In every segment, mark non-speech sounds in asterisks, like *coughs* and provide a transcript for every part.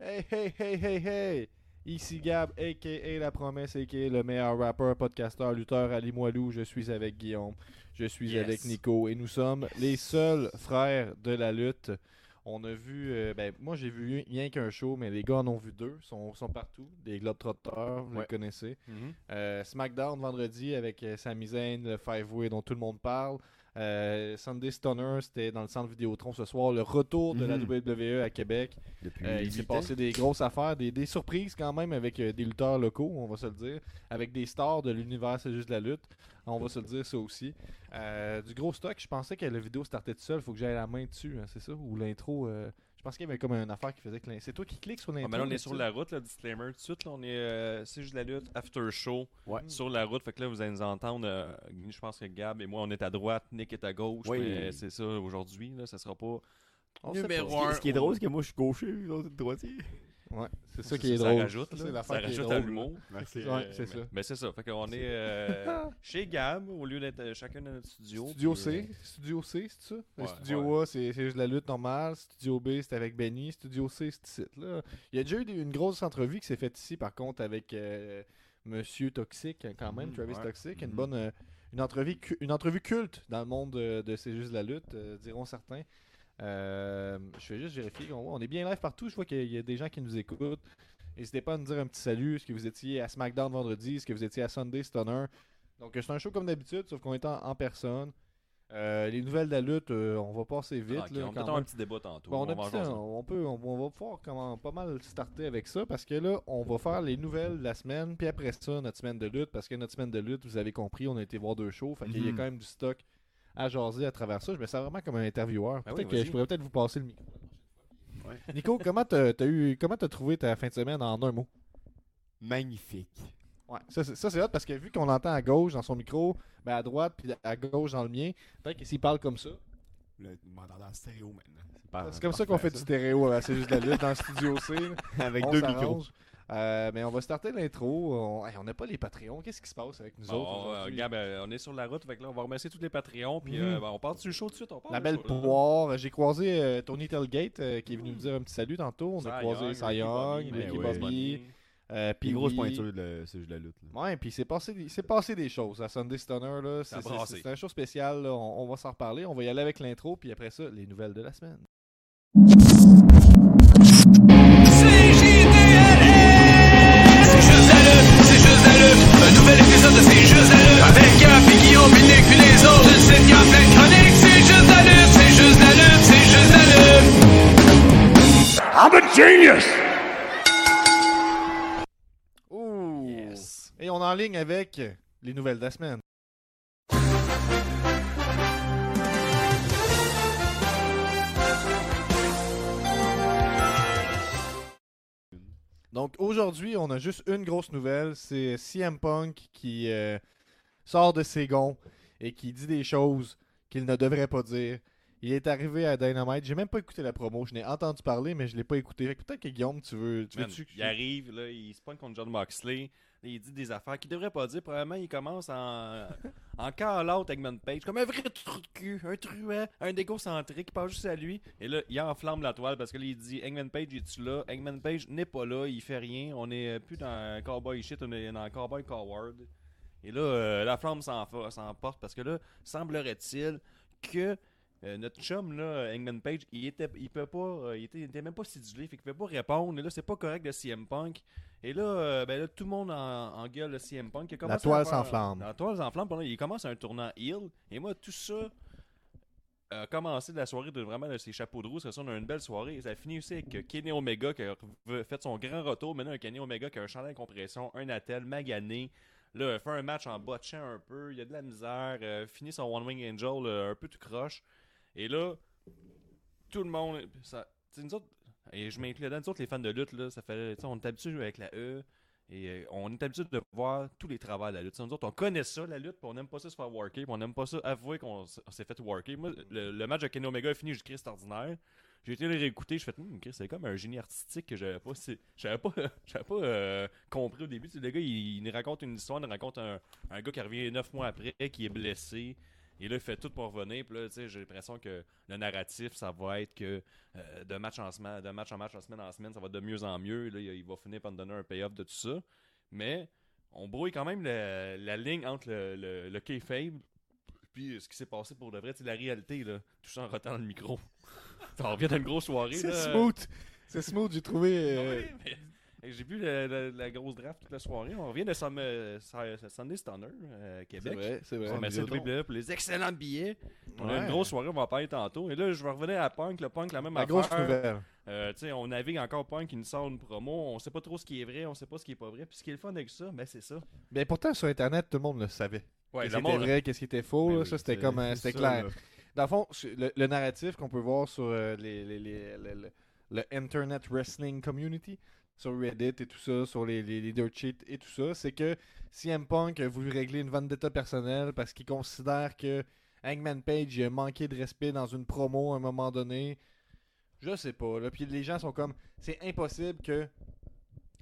Hey, hey, hey, hey, hey! Ici Gab, a.k.a. La Promesse, a.k.a. le meilleur rappeur, podcasteur, lutteur, Ali Moilou. Je suis avec Guillaume, je suis Yes. avec Nico et nous sommes les seuls frères de la lutte. On a vu, euh, ben moi j'ai vu rien qu'un show, mais les gars en ont vu deux, sont, sont partout, des Globetrotters, vous Ouais. les connaissez. Mhm. Euh, SmackDown vendredi avec euh, Sami Zayn, le Five Way dont tout le monde parle. Euh, Sunday Stunner, c'était dans le centre Vidéotron ce soir. Le retour de la Mhm. WWE à Québec. Depuis Euh, il s'est passé des grosses affaires, des, des surprises quand même avec euh, des lutteurs locaux, on va se le dire. Avec des stars de l'univers, c'est juste la lutte. On va se le dire ça aussi. Du gros stock, je pensais que la vidéo startait tout seul. faut que j'aille la main dessus, hein, c'est ça? Ou l'intro. Je pense qu'il y avait comme une affaire qui faisait que C'est toi qui cliques sur Ah, l'intro mais là, on est sur la route, là, disclaimer tout de suite. Là, on est, euh, c'est juste la lutte, after show, Ouais. sur la route. Fait que là, vous allez nous entendre. euh, je pense que Gab et moi, on est à droite, Nick est à gauche. Oui. mais c'est ça aujourd'hui. Là, ça sera pas. On sait numéro pas. Ce qui- un. Ce qui est drôle, c'est que moi je suis gaucher, l'autre est droitier. Ouais, c'est ça Ça, qui est ça drôle. rajoute, Ça, là. rajoute à l'humour. Merci. Ouais, c'est ça. Mais c'est ça. Fait qu'on est euh, *laughs* chez Gab, au lieu d'être euh, chacun dans notre studio. Studio puis, C, Studio C, c'est ça? Ouais, Studio A, c'est c'est juste la lutte normale. Studio B, c'est avec Benny. Studio C, c'est ici. Là. Il y a déjà eu une grosse entrevue qui s'est faite ici, par contre, avec euh, Monsieur Toxic, hein, quand même, Mhm, Travis. Toxic. Une Mhm. bonne euh, une, entrevue, une entrevue culte dans le monde de, de C'est juste la lutte, euh, diront certains. Euh, je vais juste vérifier. On, on est bien live partout. Je vois qu'il y a des gens qui nous écoutent. N'hésitez pas à nous dire un petit salut. Est-ce que vous étiez à SmackDown vendredi? Est-ce que vous étiez à Sunday Stunner? Donc, c'est un show comme d'habitude, sauf qu'on est en, en personne. Euh, les nouvelles de la lutte, euh, on va passer vite. là, on même. un petit débat tantôt. Bon, on, va petit peut, on, on va pouvoir comment, pas mal starter avec ça parce que là, on va faire les nouvelles de la semaine, puis après ça, notre semaine de lutte, parce que notre semaine de lutte, vous avez compris, on a été voir deux shows, fait qu'il y a Mhm. quand même du stock à jaser à travers ça. Je me sens vraiment comme un intervieweur. Oui, Peut-être que je pourrais peut-être vous passer le micro. Ouais. Nico, comment t'as as eu, comment t'as trouvé ta fin de semaine en un mot? Magnifique. Ouais, ça c'est hot parce que vu qu'on l'entend à gauche dans son micro, ben à droite puis à gauche dans le mien, peut-être que s'il parle comme ça, Là, tu m'entends en stéréo maintenant. c'est comme ça qu'on fait du stéréo, euh, c'est juste de la lutte dans le studio C. *laughs* Avec On deux micros. Euh, mais on va starter l'intro. On hey, n'a pas les Patreons. Qu'est-ce qui se passe avec nous Bon, autres euh? Gab, euh, on est sur la route. Fait que là, on va remercier tous les Patreons. Puis Mhm. euh, ben, on part du show tout de suite. On La belle poire. J'ai croisé euh, Tony Telgate euh, qui est venu me dire un petit salut tantôt. On a croisé Cy Ricky Young, Bobby, euh, Puis grosse pointure, de- c'est juste la lutte. là. Ouais, puis il s'est passé, passé des choses à Sunday Stunner. Là. C'est, c'est- c'est un show spécial. là. On, on va s'en reparler. On va y aller avec l'intro. Puis après ça, les nouvelles de la semaine. Ouh! Yes. Et on est en ligne avec les nouvelles de la semaine. Donc aujourd'hui, on a juste une grosse nouvelle, c'est CM Punk qui euh, sort de ses gonds et qui dit des choses qu'il ne devrait pas dire. Il est arrivé à Dynamite, j'ai même pas écouté la promo, je n'ai entendu parler mais je l'ai pas écouté. Peut-être que Guillaume, tu veux, tu Man, veux-tu que- il arrive, là, il se pointe contre John Moxley. il dit des affaires qu'il devrait pas dire. Probablement, il commence en, *laughs* en call-out avec Man Page. Comme un vrai trou de cul, un truand, un égocentrique qui passe juste à lui. Et là, il enflamme la toile parce que là, il dit Eggman Page, es-tu là? Eggman Page n'est pas là, il fait rien. On est euh, plus dans un cowboy shit, on est dans un cowboy coward. Et là, euh, la flamme s'en- s'emporte parce que là, semblerait-il que euh, notre chum là, Eggman Page, il était, il peut pas, euh, il était, il était même pas sidulé, fait qu'il pouvait pas répondre. Et là, c'est pas correct de CM Punk. Et là, euh, ben là, tout le monde en, en gueule le CM Punk. Il a commencé toile s'enflamme. La toile s'enflamme. il commence un tournant heel. Et moi, tout ça a commencé de la soirée de vraiment de ses chapeaux de roue. Ça, on a une belle soirée. Et ça a fini aussi avec Kenny Omega qui a fait son grand retour. Maintenant, un Kenny Omega qui a un chandail de compression, un attel, magané. Là, fait un match en botchant un peu. Il y a de la misère. finit son One Wing Angel un peu tout croche. Et là, tout le monde. Ça, et je m'inclus là-dedans, nous autres, les fans de lutte, là, ça fait, on est habitué avec la E. Et euh, on est habitué de voir tous les travaux de la lutte. Nous autres, on connaît ça, la lutte, puis on n'aime pas ça se faire worker, on n'aime pas ça avouer qu'on s'est fait worker. Moi, le, match de Kenny Omega est fini, j'ai Christ ordinaire. J'ai été le réécouter, je fais, hum, c'est comme un génie artistique que j'avais pas, j'avais pas, *laughs* j'avais pas euh, compris au début. Le gars, il, il nous raconte une histoire, il nous raconte un, un gars qui revient neuf mois après, qui est blessé. Et là, il fait tout pour revenir. Puis là, tu sais, j'ai l'impression que le narratif, ça va être que euh, de, match en semaine, de match en match, de semaine en semaine, ça va de mieux en mieux. Là, il, va finir par nous donner un payoff de tout ça. Mais on brouille quand même la, la ligne entre le, le, le kayfabe puis euh, ce qui s'est passé pour de vrai, c'est la réalité, là. Tout ça en rotant dans le micro. *laughs* on revient d'une grosse soirée, C'est smooth. C'est smooth, j'ai trouvé. euh, Ouais, mais- J'ai vu la, la- la grosse draft toute la soirée. On revient de euh, Sunday Stunner, euh, C'est Québec. vrai, c'est vrai. On met ça Vidéotron. triple pour les excellents billets. On a une grosse soirée, on va en parler tantôt. Et là, je vais revenir à Punk. Le Punk, la même La affaire. grosse nouvelle. Euh, tu sais, on navigue encore Punk qui nous sort une promo. On sait pas trop ce qui est vrai, on sait pas ce qui est pas vrai. Puis ce qui est le fun avec ça, ben c'est ça. Mais pourtant, sur Internet, tout le monde le savait. Ouais, qu'est-ce qui était vrai, qu'est-ce qui était faux. Ben là, oui, ça, c'était c'est- comme, euh, c'est c'était clair. là. Dans le fond, le, le narratif qu'on peut voir sur euh, les, les- les- le, le- le Internet Wrestling Community, sur Reddit et tout ça, sur les, les, les dirt sheets et tout ça, c'est que CM Punk a voulu régler une vendetta personnelle parce qu'il considère que Hangman Page a manqué de respect dans une promo à un moment donné. Je sais pas. Là. Puis les gens sont comme, c'est impossible que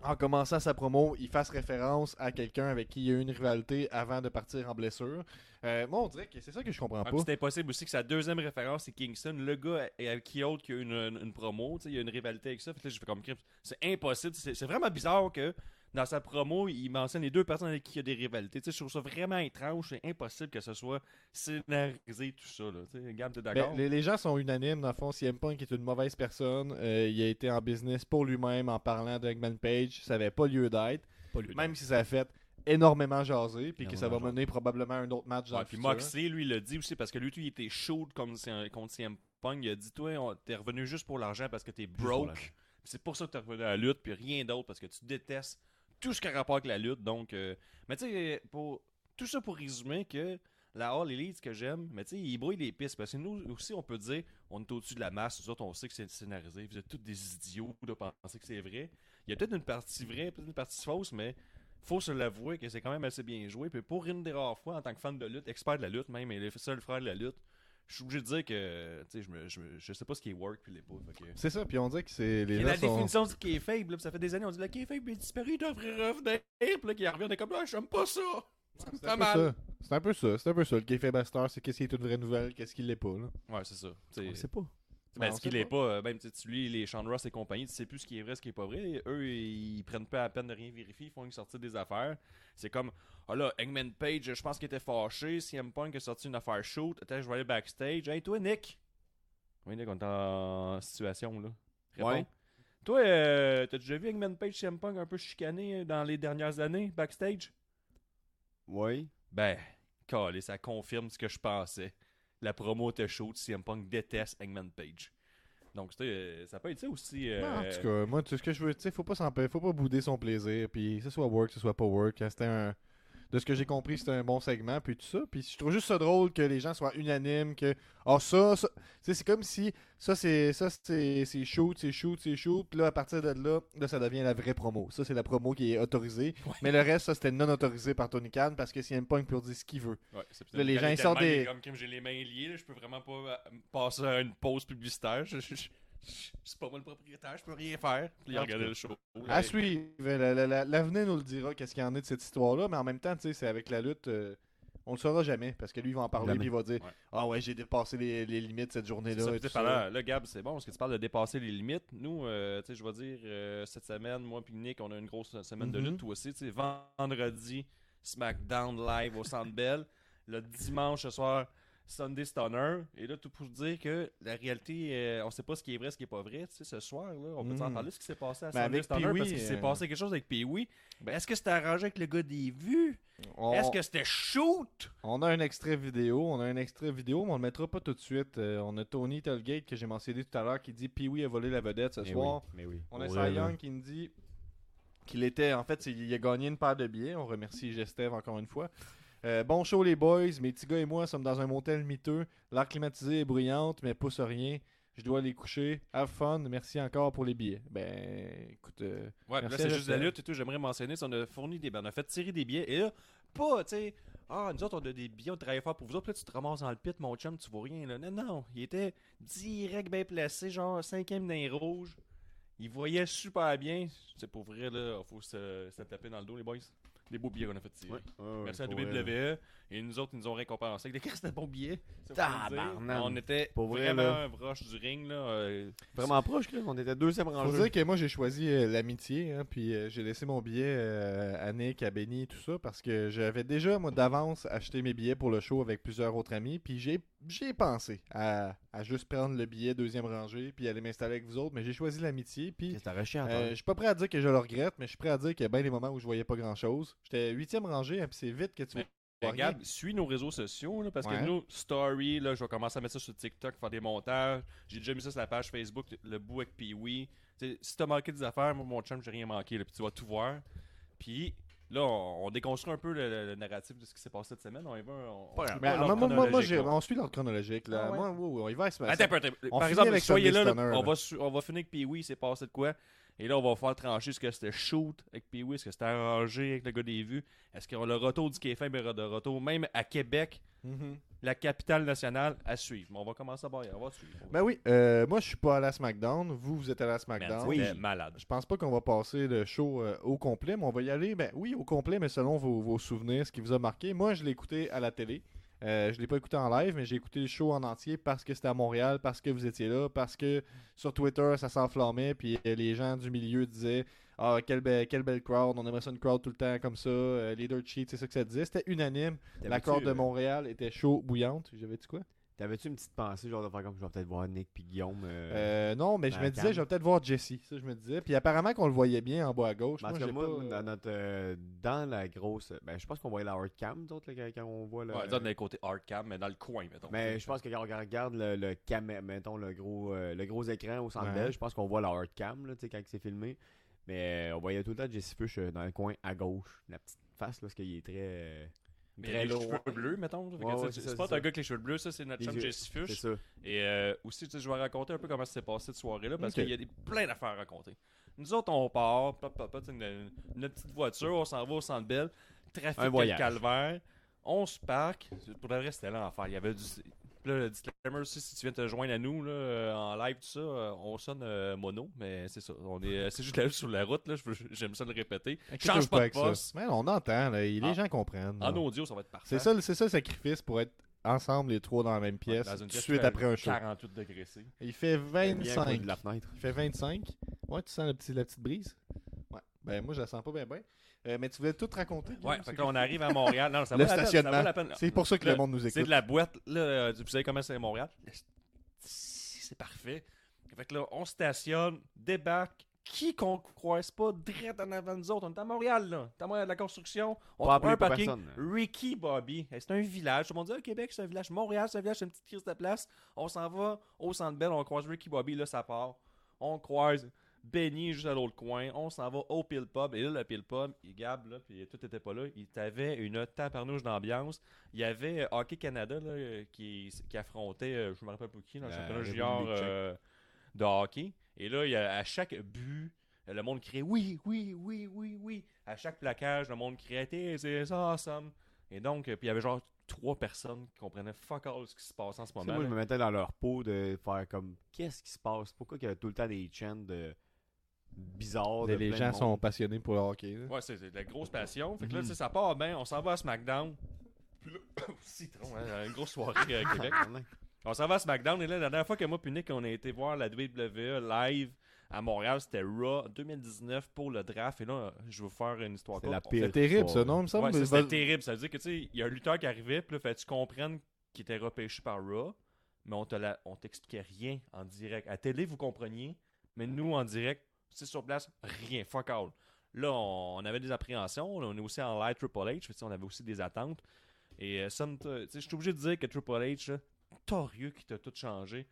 en commençant sa promo, il fasse référence à quelqu'un avec qui il y a eu une rivalité avant de partir en blessure. Euh, moi, on dirait que c'est ça que je comprends Ah, pas. C'est impossible aussi que sa deuxième référence, c'est Kingston. Le gars avec qui autre qui a une, une, une promo. tu sais, Il y a une rivalité avec ça. Fait que là, j'ai fait comme. C'est impossible. C'est vraiment bizarre que dans sa promo, il mentionne les deux personnes avec qui il y a des rivalités. Tu sais, Je trouve ça vraiment étrange. C'est impossible que ce soit scénarisé, tout ça. Là. Gab, t'es Ben, d'accord? les, les gens sont unanimes, dans le fond, CM Punk est une mauvaise personne. Euh, il a été en business pour lui-même en parlant de Page. Ça n'avait pas lieu d'être. Même si ça a fait énormément jaser, puis que ça va mener probablement à un autre match dans Ouais, le puis futur. Moxley, lui, il l'a dit aussi parce que lui, lui, il était chaud comme c'est- contre CM Punk. Il a dit Toi, t'es revenu juste pour l'argent parce que t'es broke. C'est pour ça que t'es revenu à la lutte, puis rien d'autre parce que tu détestes tout ce qui a rapport avec la lutte. Donc, euh, mais tu sais, pour tout ça pour résumer que la All Elite, que j'aime, mais tu sais, il brouille les pistes parce que nous aussi, on peut dire on est au-dessus de la masse. Nous autres, on sait que c'est scénarisé. Vous êtes tous des idiots de penser que c'est vrai. Il y a peut-être une partie vraie, peut-être une partie fausse, mais faut se l'avouer que c'est quand même assez bien joué. Puis pour une des rares fois, en tant que fan de lutte, expert de la lutte même, et le seul frère de la lutte, je suis obligé de dire que, tu sais, je, me, je, me- je sais pas ce qui est work puis les pas. que- C'est ça, puis on dirait que c'est les Et gens la sont- définition du qui est faible, ça fait des années, on dit le qui est faible est disparu, il devrait revenir. Puis là, qui revient, on est comme, ah, j'aime pas ça. C'est pas un peu mal. ça. C'est un peu ça. C'est un peu ça. Le Kayfabe Master, c'est qu'est-ce qui est une vraie nouvelle, qu'est-ce qui l'est pas. Là. Ouais, c'est ça. On le sait pas. Ben, ce qu'il est pas, euh, même tu tu lis les Ross et compagnie, tu sais plus ce qui est vrai, ce qui est pas vrai. Eux, ils prennent pas la peine de rien vérifier, ils font une sortie des affaires. C'est comme, ah là, Hangman Page, je pense qu'il était fâché. CM Punk a sorti une affaire shoot. Attends, je vais aller backstage. Hey, toi, Nick. Oui, Nick, on est en situation, là. Réponds. Ouais. Toi, euh, t'as déjà vu Hangman Page, CM Punk un peu chicané euh, dans les dernières années, backstage? Oui. Ben, calé, ça confirme ce que je pensais. La promo était chaude, CM Punk déteste Hangman Page. Donc, euh, ça peut être ça aussi. euh, En tout cas, moi, tout ce que je veux, tu sais, faut pas s'en faut pas bouder son plaisir, puis que ce soit work, que ce soit pas work. C'était un. De ce que j'ai compris, c'était un bon segment, puis tout ça. Puis je trouve juste ça drôle que les gens soient unanimes, que. Ah, ça, ça. Tu sais, c'est comme si. Ça, c'est. Ça, c'est c'est shoot, c'est shoot, c'est shoot. Puis là, à partir de là, là, ça devient la vraie promo. Ça, c'est la promo qui est autorisée. Mais le reste, ça, c'était non autorisé par Tony Khan parce que CM Punk peut dire ce qu'il veut. Ouais, c'est Là, les gens, ils sortent des- Comme, j'ai les mains liées, là, je peux vraiment pas euh, passer à une pause publicitaire. Je- je- je- je- C'est pas moi le propriétaire, je peux rien faire. Puis il a regardé le show. À suivre. La- la- la- L'avenir nous le dira, qu'est-ce qu'il y en est de cette histoire-là. Mais en même temps, tu sais, c'est avec la lutte. euh, on le saura jamais. Parce que lui, il va en parler puis il va dire Ouais. Ah ouais, j'ai dépassé les, les limites cette C'est journée-là. ça, et tu sais, tout ça. pendant- là, Gab, c'est bon parce que tu parles de dépasser les limites. Nous, euh, tu sais, je vais dire, euh, cette semaine, moi et Nick, on a une grosse semaine de Mhm. lutte, toi aussi. Tu sais, vendredi, SmackDown live au Centre Bell. Le dimanche ce soir, Sunday Stunner. Et là, tout pour dire que la réalité, euh, on sait pas ce qui est vrai, ce qui est pas vrai. Tu sais, ce soir, là, on peut en parler de ce qui s'est passé à Ben, Sunday Stunner Pee-wee, parce qu'il s'est euh, passé quelque chose avec Pee-Wee? Ben, Est-ce que c'était arrangé avec le gars des vues? on, Est-ce que c'était shoot? on a un extrait vidéo. On a un extrait vidéo, mais on le mettra pas tout de suite. Euh, on a Tony Tollgate que j'ai mentionné tout à l'heure qui dit Pee-Wee a volé la vedette ce Mais soir. oui. Mais oui. On a Cy. Young qui nous dit qu'il était. En fait, il a gagné une paire de billets. On remercie Gestev encore une fois. Euh, bon show, les boys. Mes petits gars et moi sommes dans un motel miteux. L'air climatisé est bruyante, mais pousse rien. Je dois aller coucher. Have fun. Merci encore pour les billets. Ben, écoute. euh, Ouais, là, c'est juste la lutte et tout. J'aimerais mentionner, on a fourni des. ben, on a fait tirer des billets. Et là, pas, tu sais, ah, nous autres, on a des billets, on travaille fort pour vous autres. Puis là, tu te ramasses dans le pit, mon chum, tu vois rien. Là. Non, non, il était direct bien placé, genre cinquième les rouges. Il voyait super bien. C'est pour vrai, là, faut se, se taper dans le dos, les boys. Des beaux billets qu'on a fait tirer. Ouais, ouais, Merci à. WWE. Et nous autres, ils nous ont récompensé avec des casques de bons billets. Faut. On était Pour vrai, vraiment là. proche du ring. Là. euh, Vraiment proche, Chris. On était deuxième Faut rangée. dire que moi j'ai choisi euh, l'amitié, hein, puis euh, j'ai laissé mon billet euh, à Nick, à Benny, tout ça, parce que j'avais déjà moi d'avance acheté mes billets pour le show avec plusieurs autres amis, puis j'ai j'ai pensé à, à juste prendre le billet deuxième rangée, puis aller m'installer avec vous autres, mais j'ai choisi l'amitié, puis euh, je suis pas prêt à dire que je le regrette, mais je suis prêt à dire qu'il y a bien des moments où je voyais pas grand chose. J'étais huitième rangée, hein, puis c'est vite que tu Mais- suis nos réseaux sociaux, là, parce Ouais. que nous, Story, là, je vais commencer à mettre ça sur TikTok, faire des montages. J'ai déjà mis ça sur la page Facebook, le bout avec Pee-Wee. Si t'as manqué des affaires, moi, mon chum, j'ai rien manqué, là, puis tu vas tout voir. Puis là, on, on déconstruit un peu le, le- le narratif de ce qui s'est passé cette semaine. On y va, on, suit Mais, pas moi, l'ordre moi, moi, moi, chronologique, là. on suit l'ordre chronologique. Là. Ah ouais. Moi, on y va. Attends, attends. On Par exemple, avec soyez là, on, va on va finir avec Pee-Wee, c'est passé de quoi? Et là, on va faire trancher ce que c'était shoot avec Pee-Wee, est-ce que c'était arrangé avec le gars des vues. Est-ce qu'on a le retour du KFM et de retour, même à Québec, Mhm. la capitale nationale, à suivre. Mais on va commencer à barrer, on va suivre. Ben oui, euh, moi je suis pas à la SmackDown, vous vous êtes à la Man, SmackDown. c'était malade. Je pense pas qu'on va passer le show euh, au complet, mais on va y aller, ben oui, au complet, mais selon vos, vos souvenirs, ce qui vous a marqué. Moi, je l'ai écouté à la télé. Euh, je l'ai pas écouté en live, mais j'ai écouté le show en entier parce que c'était à Montréal, parce que vous étiez là, parce que sur Twitter, ça s'enflammait, puis euh, les gens du milieu disaient Ah, quelle, belle, quelle belle crowd, on aimerait ça une crowd tout le temps comme ça, euh, leader cheat, c'est ça que ça disait. C'était unanime. La crowd de euh, Montréal était chaud, bouillante. J'avais dit quoi? T'avais-tu une petite pensée, genre de faire comme je vais peut-être voir Nick puis Guillaume euh, Euh, non, mais je me disais, je vais peut-être voir Jesse. Ça, je me disais. Puis apparemment qu'on le voyait bien en bas à gauche. Parce moi, que moi, pas, euh, dans notre euh, dans la grosse. Ben, je pense qu'on voyait la hard cam, nous autres, là, quand, on voit le. Ouais, dans le côté hard cam, mais dans le coin, mettons. mais je pense que quand on regarde le, le cam, mettons le gros, euh, le gros écran au centre Ouais. je pense qu'on voit la hard cam, là, tu sais, quand c'est filmé. Mais on voyait tout le temps Jesse Fush euh, dans le coin à gauche, la petite face, là, parce qu'il est très. Mais très les lourd. cheveux bleus, mettons. Ouais, c'est pas un gars avec les cheveux bleus, ça, c'est notre Les chum Jesse ça. Et euh, aussi, tu sais, je vais raconter un peu comment ça s'est passé cette soirée-là, parce qu'il y a des, plein d'affaires à raconter. Nous autres, on part, pop, pop, pop, une- notre petite voiture, on s'en va au centre belle, trafic voyage. calvaire, on se parque. Pour le reste, c'était l'enfer. Il y avait du. Puis Là, le disclaimer aussi, si tu viens te joindre à nous là, euh, en live, tout ça, euh, on sonne euh, mono, mais c'est ça. On est, c'est juste là sur la route, là, *laughs* j'aime ça le répéter. Change pas de avec ça. poste. Mais on entend, là, les Ah. gens comprennent. En là. audio, ça va être parfait. C'est ça, le- c'est ça le sacrifice pour être ensemble, les trois dans la même pièce, Dans une tout de suite après un show. 48 degrés C. Il fait Bien coin 25. de la fenêtre. Il fait 25. Ouais, tu sens le petit, la petite brise? Ouais. Ben, moi, je la sens pas bien, bien. Euh, mais tu voulais tout raconter? Ouais, c'est fait que là, on arrive à Montréal. Non, ça Le vaut la peine, ça stationnement. vaut la peine. C'est pour ça que Le- le monde nous C'est écoute. de la boîte, là, euh, vous savez comment c'est à Montréal? C'est parfait. Fait que là, on stationne, débarque. Qui qu'on croise pas direct en avant de nous autres? On est à Montréal, là. On est à Montréal de la construction. On Pas trouve un parking. personne. Ricky Bobby. C'est un village. Tout le monde dit, ah, Québec, c'est un village. Montréal, c'est un village, c'est une petite crise de place. On s'en va au centre belle, on croise Ricky Bobby, là, ça part. On croise Benny juste à l'autre coin. On s'en va au Pile Pub. Et là, le Pile Pub, il gabe, là, puis tout était pas là. Il t'avait une taparnouche d'ambiance. Il y avait euh, Hockey Canada, là, qui, qui affrontait, euh, je me rappelle pas qui, dans le La championnat junior euh, de hockey. Et là, il y a, à chaque but, le monde criait oui, oui, oui, oui, oui. À chaque plaquage, le monde criait c'est awesome. Et donc, puis il y avait genre trois personnes qui comprenaient fuck all ce qui se passe en ce moment. moi, je me mettais dans leur peau de faire comme qu'est-ce qui se passe? Pourquoi il y a tout le temps des chants de bizarres de les plein gens de sont passionnés pour le hockey. là. Ouais, c'est de la grosse passion. Fait que là, sais, ça part bien. On s'en va à SmackDown. Puis là, *coughs* citron, hein, une grosse soirée euh, à Québec. On s'en va à SmackDown et là, la dernière fois que moi et Nick, on a été voir la WWE live à Montréal, c'était Raw 2019 pour le draft. Et là, je vais vous faire une histoire C'est la courte. pire. C'est terrible, ça, non? Il me semble? Ouais, c'était terrible. Ça veut dire que, tu sais, il y a un lutteur qui arrivait, puis là, fait tu comprennes qu'il était repêché par Raw, mais on te la- on t'expliquait rien en direct. À télé, vous compreniez, mais nous, en direct, c'est sur place, rien, fuck all. Là, on, avait des appréhensions, on est aussi en live Triple H, on avait aussi des attentes. Et euh, je suis obligé de dire que Triple H, là, torieux qui t'a tout changé.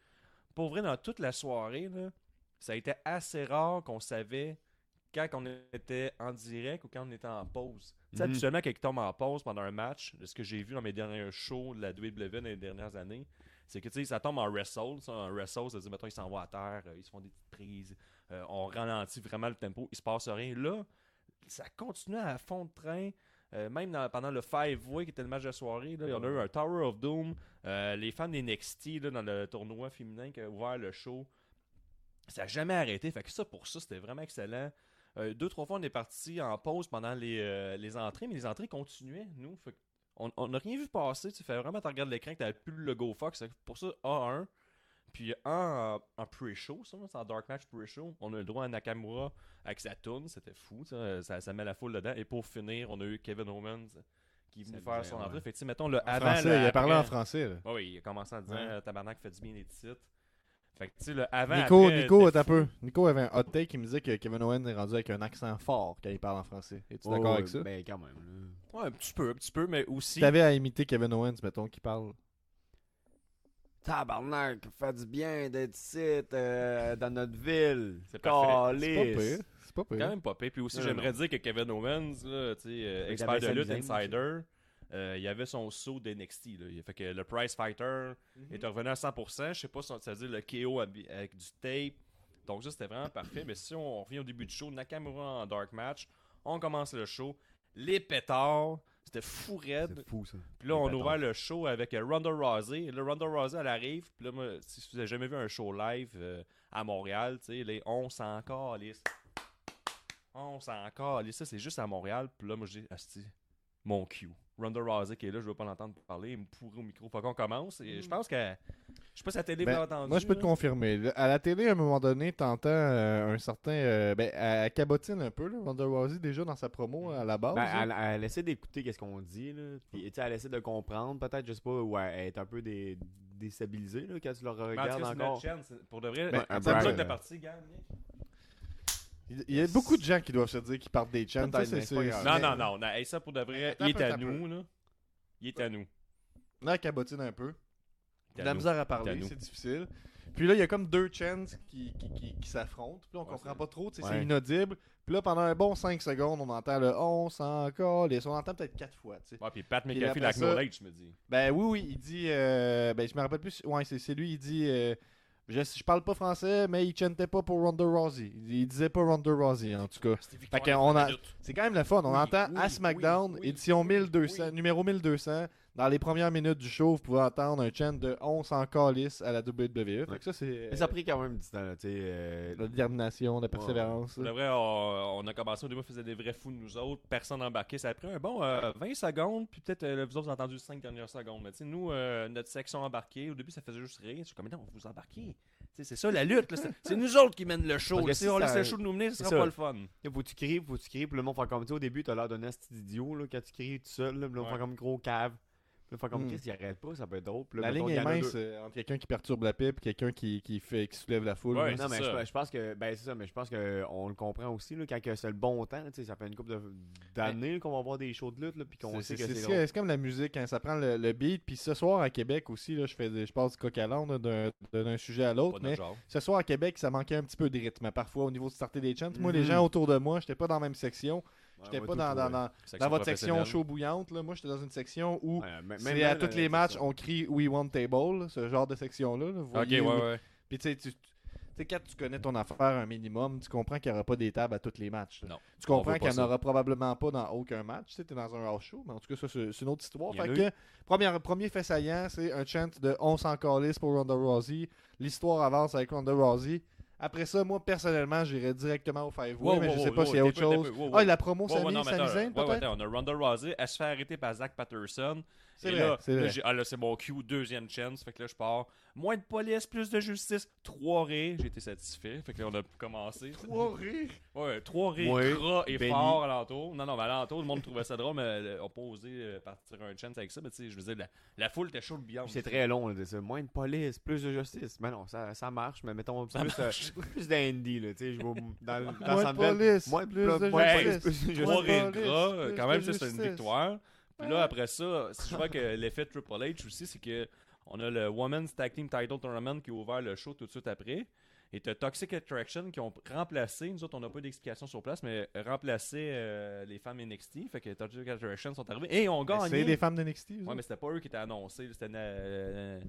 Pour vrai, dans toute la soirée, là, ça a été assez rare qu'on savait quand on était en direct ou quand on était en pause. Tu sais, Mhm. habituellement, quand il tombe en pause pendant un match, ce que j'ai vu dans mes derniers shows de la WWE dans les dernières années, c'est que ça tombe en wrestle. ça, en wrestle, ça veut dire, mettons, ils s'en vont à terre, euh, ils se font des petites prises, euh, on ralentit vraiment le tempo, il se passe rien. Là, ça continue à fond de train. Euh, même pendant le Five Way qui était le match de soirée, là, il y en a eu un Tower of Doom. Euh, les fans des NXT là, dans le tournoi féminin qui a ouvert le show, ça n'a jamais arrêté. Fait que ça, pour ça, c'était vraiment excellent. Euh, deux, trois fois, on est parti en pause pendant les, les entrées, mais les entrées continuaient, nous. On n'a rien vu passer. Tu fais vraiment, tu regardes l'écran que t'avais plus le logo Fox. Pour ça, A1. Puis un en, en pre-show, ça, c'est en Dark Match pre-show. On a le droit à Nakamura avec sa tune, c'était fou, ça, ça, ça met la foule dedans. Et pour finir, on a eu Kevin Owens qui est venu faire son ouais. entrée. Fait que, tu sais, mettons, le En avant, français, le il a parlé en français. là. Oui, il a commencé en disant Ouais. euh, Tabarnak fait du bien les titres. Fait que, tu sais, le avant. Nico, après, Nico, un peu. Nico avait un hot take qui me disait que Kevin Owens est rendu avec un accent fort quand il parle en français. Es-tu d'accord Ouais, avec ça? Ben, quand même. là. Ouais, un petit peu, un petit peu, mais aussi. Si t'avais à imiter Kevin Owens, mettons, qui parle. Tabarnak, fait du bien d'être ici, euh, dans notre ville. C'est parfait. C'est pas pire. C'est pas quand pire. même pas pire. Puis aussi, j'aimerais dire que Kevin Owens, là, euh, expert de lutte, insider, euh, il avait son saut d'NXT. Là. Il fait que le Prize Fighter est revenu à 100%. Je sais pas si on- ça veut dire le KO avec du tape. Donc ça, c'était vraiment parfait. Mais si on revient au début du show, Nakamura en dark match, on commence le show. Les pétards, c'était fou raide. C'est fou, ça. Puis là, Les on a ouvert le show avec euh, Ronda Rousey. Et là, Ronda Rousey, elle arrive. Puis là, moi, si vous avez jamais vu un show live euh, à Montréal, tu sais, les on s'en calisse. On s'en calisse. Ça, c'est juste à Montréal. Puis là, moi, je dis, asti, mon cue. Ronda Rousey qui est là, je veux pas l'entendre parler. Il me pourrit au micro. Faut qu'on commence. Et je pense que. Je sais pas si la télé Ben, l'a entendu. moi, je peux te confirmer. À la télé, à un moment donné, t'entends euh, un certain. euh, ben, elle, cabotine un peu, là, Ronda Rousey, déjà dans sa promo à la base. Ben, elle, elle essaie d'écouter qu'est-ce qu'on dit, là. Puis, tu sais, elle essaie de comprendre, peut-être, je sais pas, ou elle est un peu dé- déstabilisée, là, quand tu la Mais en tout regardes c'est encore. notre chaîne, c'est- Pour de vrai, Ben, c'est pour ça que là. t'es parti, gang. Nick. Il il y a beaucoup de gens qui doivent se dire qu'ils partent des chants. Non, non, non. non. Hey, ça, pour de vrai, Attends il est à nous, là. Il est à nous. Là, elle cabotine un peu. De la misère à parler, c'est difficile. Puis là, il y a comme deux chants qui, qui, qui, qui s'affrontent. Puis là, on Ouais, comprend pas trop. Ouais. C'est inaudible. Puis là, pendant un bon 5 secondes, on entend le on s'en calisse. On entend peut-être 4 fois. tu sais. Ouais, puis Pat McAfee, après la ça- knowledge, je me dis. Ben oui, oui, il dit. euh, ben je me rappelle plus. Ouais, c'est c'est lui, il dit. euh, je, je parle pas français, mais il chantait pas pour Ronda Rousey. Il, il disait pas Ronda Rousey, en tout cas. Fait qu'on a- C'est quand même le fun. On Oui, entend oui, à SmackDown, oui, oui, édition oui, 1200, oui. numéro 1200. Dans les premières minutes du show, vous pouvez entendre un chant de on s'en calisse à la WWE. Fait que ça, c'est. Mais ça a pris quand même du temps, là, tu sais. euh, La détermination, la persévérance. De vrai, on, on a commencé au début, on faisait des vrais fous de nous autres, personne embarqué. Ça a pris un bon euh, 20 secondes, puis peut-être euh, vous autres, vous avez entendu 5 dernières secondes. Mais tu sais, nous, euh, notre section embarquée, au début, ça faisait juste rire. Je suis comme, mais non, vous embarquez. Tu sais, C'est ça la lutte, là. c'est- nous autres qui mènent le show. Si on laisse le show de nous mener, ce c'est sera ça. pas le fun. Faut que tu cries, faut que tu cries, puis le monde fait comme, tu au début, t'as l'air d'un là, quand tu cries tout seul, là, on Ouais. fait comme gros cave. Puis fait comme, Hmm. Chris, il arrête pas, ça peut être drôle. Puis là, La mettons, ligne est mince deux. euh, entre quelqu'un qui perturbe la paix et quelqu'un qui, qui, fait, qui soulève la foule. Ouais. Non, mais je, pense que, ben, c'est ça, mais je pense qu'on le comprend aussi, là, quand c'est le bon temps, tu sais, ça fait une couple de- d'années qu'on va voir des shows de lutte, là, puis qu'on C'est sait que c'est- c'est comme la musique, hein, ça prend le, le beat. Puis ce soir à Québec aussi, là, je, fais, des- je passe du coq à d'un d'un sujet à l'autre. Mais genre. ce soir à Québec, ça manquait un petit peu de rythme. Parfois, au niveau de starter des chants. Moi, les Mhm. gens autour de moi, j'étais pas dans la même section. J'étais pas dans, dans, dans, votre section chaud bouillante. Là. Moi, j'étais dans une section où c'est à tous les matchs, on crie We want table, là, ce genre de section-là. là. Ok, ouais, ouais. Puis tu sais, tu- sais, quand tu connais ton affaire un minimum, tu comprends qu'il n'y aura pas des tables à tous les matchs. Non. Tu comprends qu'il n'y en aura probablement pas dans aucun match. Tu sais, es dans un house show, mais en tout cas, ça, c'est une autre histoire. Fait que, premier, premier fait saillant, c'est un chant de On s'en calisse pour Ronda Rousey. L'histoire avance avec Ronda Rousey. Après ça, moi, personnellement, j'irais directement au Five Way, Wow, mais wow, je sais pas wow, s'il y a autre chose. Ah, la promo ouais, peut-être? on a Ronda Rousey, elle se fait arrêter par Zach Patterson. C'est Et vrai, là, c'est là, vrai. j'ai- ah, là, c'est mon cue, deuxième chance. Fait que là, je pars. Moins de police, plus de justice. Trois rires. J'ai été satisfait. Fait que là, on a commencé. Trois rires? Ouais, trois rires Ouais, gras et Benny. forts alentour. Non, non, mais alentour, le monde trouvait ça drôle, mais euh, on pas osé euh, partir un chance avec ça. Mais tu sais, je veux dire, la, la foule était chaude beyond. C'est très long, là, ça. Moins de police, plus de justice. Mais non, ça, ça marche, mais mettons Ça plus, euh, *laughs* plus d'indie, là. Tu sais, je vais dans, dans Moins de police, moins plus de justice. police, plus de Trois rires gras. Quand même, ça, c'est une victoire. Puis là, après ça, si je vois que l'effet Triple H aussi, c'est que on a le Women's Tag Team Title Tournament qui a ouvert le show tout de suite après. Et t'as Toxic Attraction qui ont remplacé, nous autres on n'a pas d'explication sur place, mais remplacé euh, les femmes NXT. Fait que Toxic Attraction sont arrivés et ont gagné. C'est des femmes de NXT. eux Ouais, mais c'était pas eux qui étaient annoncés. C'était euh,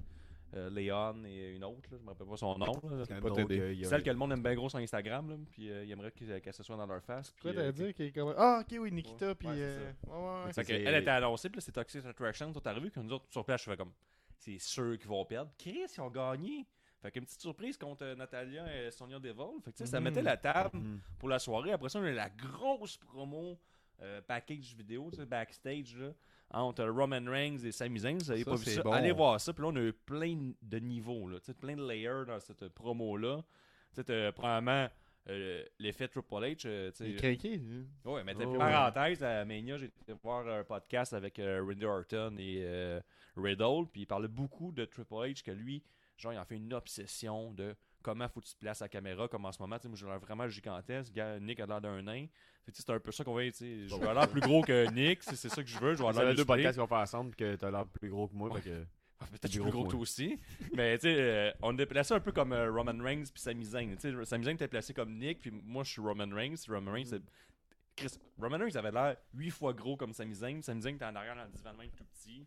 euh, Léon et une autre, là, je me rappelle pas son nom. là. Pas autre, euh, Celle que le monde aime bien gros sur Instagram, là, puis euh, il aimerait qu'elle se soit dans leur face. Quoi puis, t'allais euh, dire qu'il est comme... Ah, ok, oui, Nikita, Ouais, puis... ouais, c'est euh, ouais, ouais, ouais. Fait que C'est- elle était annoncée, puis là, c'est Toxic Attraction, tout arrivé, puis nous autres, sur place, je fais comme, c'est sûr qu'ils vont perdre. Chris, ils ont gagné. Fait qu'une petite surprise contre euh, Natalia et Sonia Devol. Fait que ça Mhm. mettait la table Mhm. pour la soirée. Après ça, on a eu la grosse promo euh, package vidéo, tu sais, backstage, là, entre Roman Reigns et Sami Zayn. Vous avez Ça, pas vu ça? bon. Allez voir ça. Puis là, on a eu plein de niveaux, là, plein de layers dans cette promo-là. Tu sais, t'as, premièrement, euh, l'effet Triple H. euh, Il est craqué. lui. Ouais, mais Oh, parenthèse, à Mania, j'ai été voir un podcast avec euh, Randy Orton et euh, Riddle, puis il parlait beaucoup de Triple H, que lui, genre, il en fait une obsession de comment faut que tu te places la caméra, comme en ce moment, moi j'ai l'air vraiment gigantesque, gars, Nick a l'air d'un nain. C'est un peu ça qu'on va, tu sais, je avoir l'air plus gros que *laughs* Nick, c'est c'est ça que je veux, je vais avoir l'air deux podcasts qu'on fait ensemble que t'as l'air plus gros que moi. Ouais. que- Ah, Peut-être Plus gros plus gros que toi aussi. *laughs* Mais tu sais, euh, on est placé un peu comme euh, Roman Reigns puis Sami Zayn. Tu sais, Sami Zayn était placé comme Nick, puis moi je suis Roman Reigns. Roman Reigns, c'est- Chris, Roman Reigns avait l'air 8 fois gros comme Sami Zayn. Sami Zayn était en arrière dans le divan de même tout petit.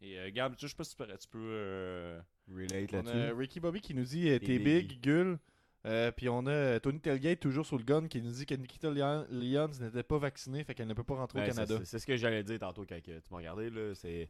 Et euh, Gab, tu sais, je sais pas si tu peux. Tu peux euh, Relate là-dessus. Ricky Bobby qui nous dit T'es T'es big. big, gueule. Euh, puis on a euh, Tony Telgate toujours sur le gun qui nous dit que Nikita Lyon- Lyons n'était pas vaccinée, fait qu'elle ne peut pas rentrer Ouais, au Canada. c'est- ce que j'allais dire tantôt quand que tu m'as regardé. là, c'est-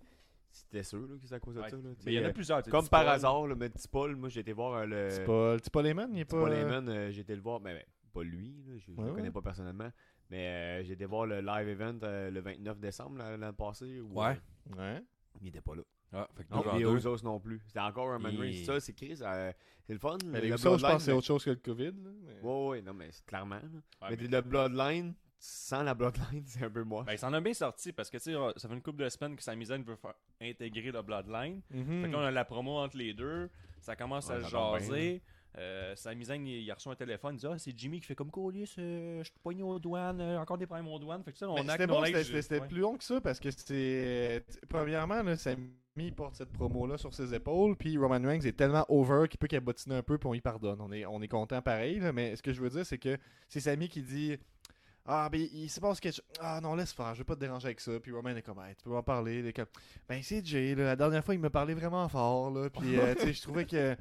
C'était sûr là, que c'est à cause de ouais. ça. là, il y en a euh, plusieurs. sais, Comme par hasard, le mais petit Paul, moi j'ai été voir euh, le. C'est pas, c'est pas Lehman, il est pas. Paul euh, Heyman, euh, j'ai été le voir, mais mais pas lui, là, je ne Ouais, le connais ouais. pas personnellement. Mais euh, j'ai été voir le live event euh, le 29 décembre là, l'an passé. Où, Ouais. euh, Ouais. il était pas là. Ah, fait que Non. Usos non plus. C'était encore un man Et- Reigns. Ça, c'est Chris. euh, c'est le fun. Mais les le Usos, je pense que c'est autre chose que le COVID. là, mais- Ouais, ouais, non, mais c'est clairement. Ouais, mais mais- le Bloodline, sans la Bloodline, *laughs* c'est un peu moi. Ben, il s'en a bien sorti parce que tu sais, ça fait une couple de semaines que Sami Zayn veut faire intégrer le Bloodline. Mhm. Fait que là, on a la promo entre les deux. Ça commence Ouais, à jaser. Euh, Sami Zayn, il, il a reçu un téléphone. Il dit Ah, c'est Jimmy qui fait comme colis. Je suis poigné aux douanes. euh, encore des problèmes aux douanes. Fait que ça, on C'était bon, c'était- ouais. plus long que ça parce que c'est. Premièrement, là, Sami porte cette promo-là sur ses épaules, puis Roman Reigns est tellement over qu'il peut cabotiner un peu, puis on y pardonne. On est, on est content pareil, là, mais ce que je veux dire, c'est que c'est Sami qui dit. Ah, ben, il se passe quelque chose. Ah, non, laisse faire, je vais pas te déranger avec ça. Puis Roman est comme, Hey, tu peux m'en parler. Comme, ben, c'est Jay, là, la dernière fois, il me parlait vraiment fort, là. Puis, euh, tu sais, je trouvais que.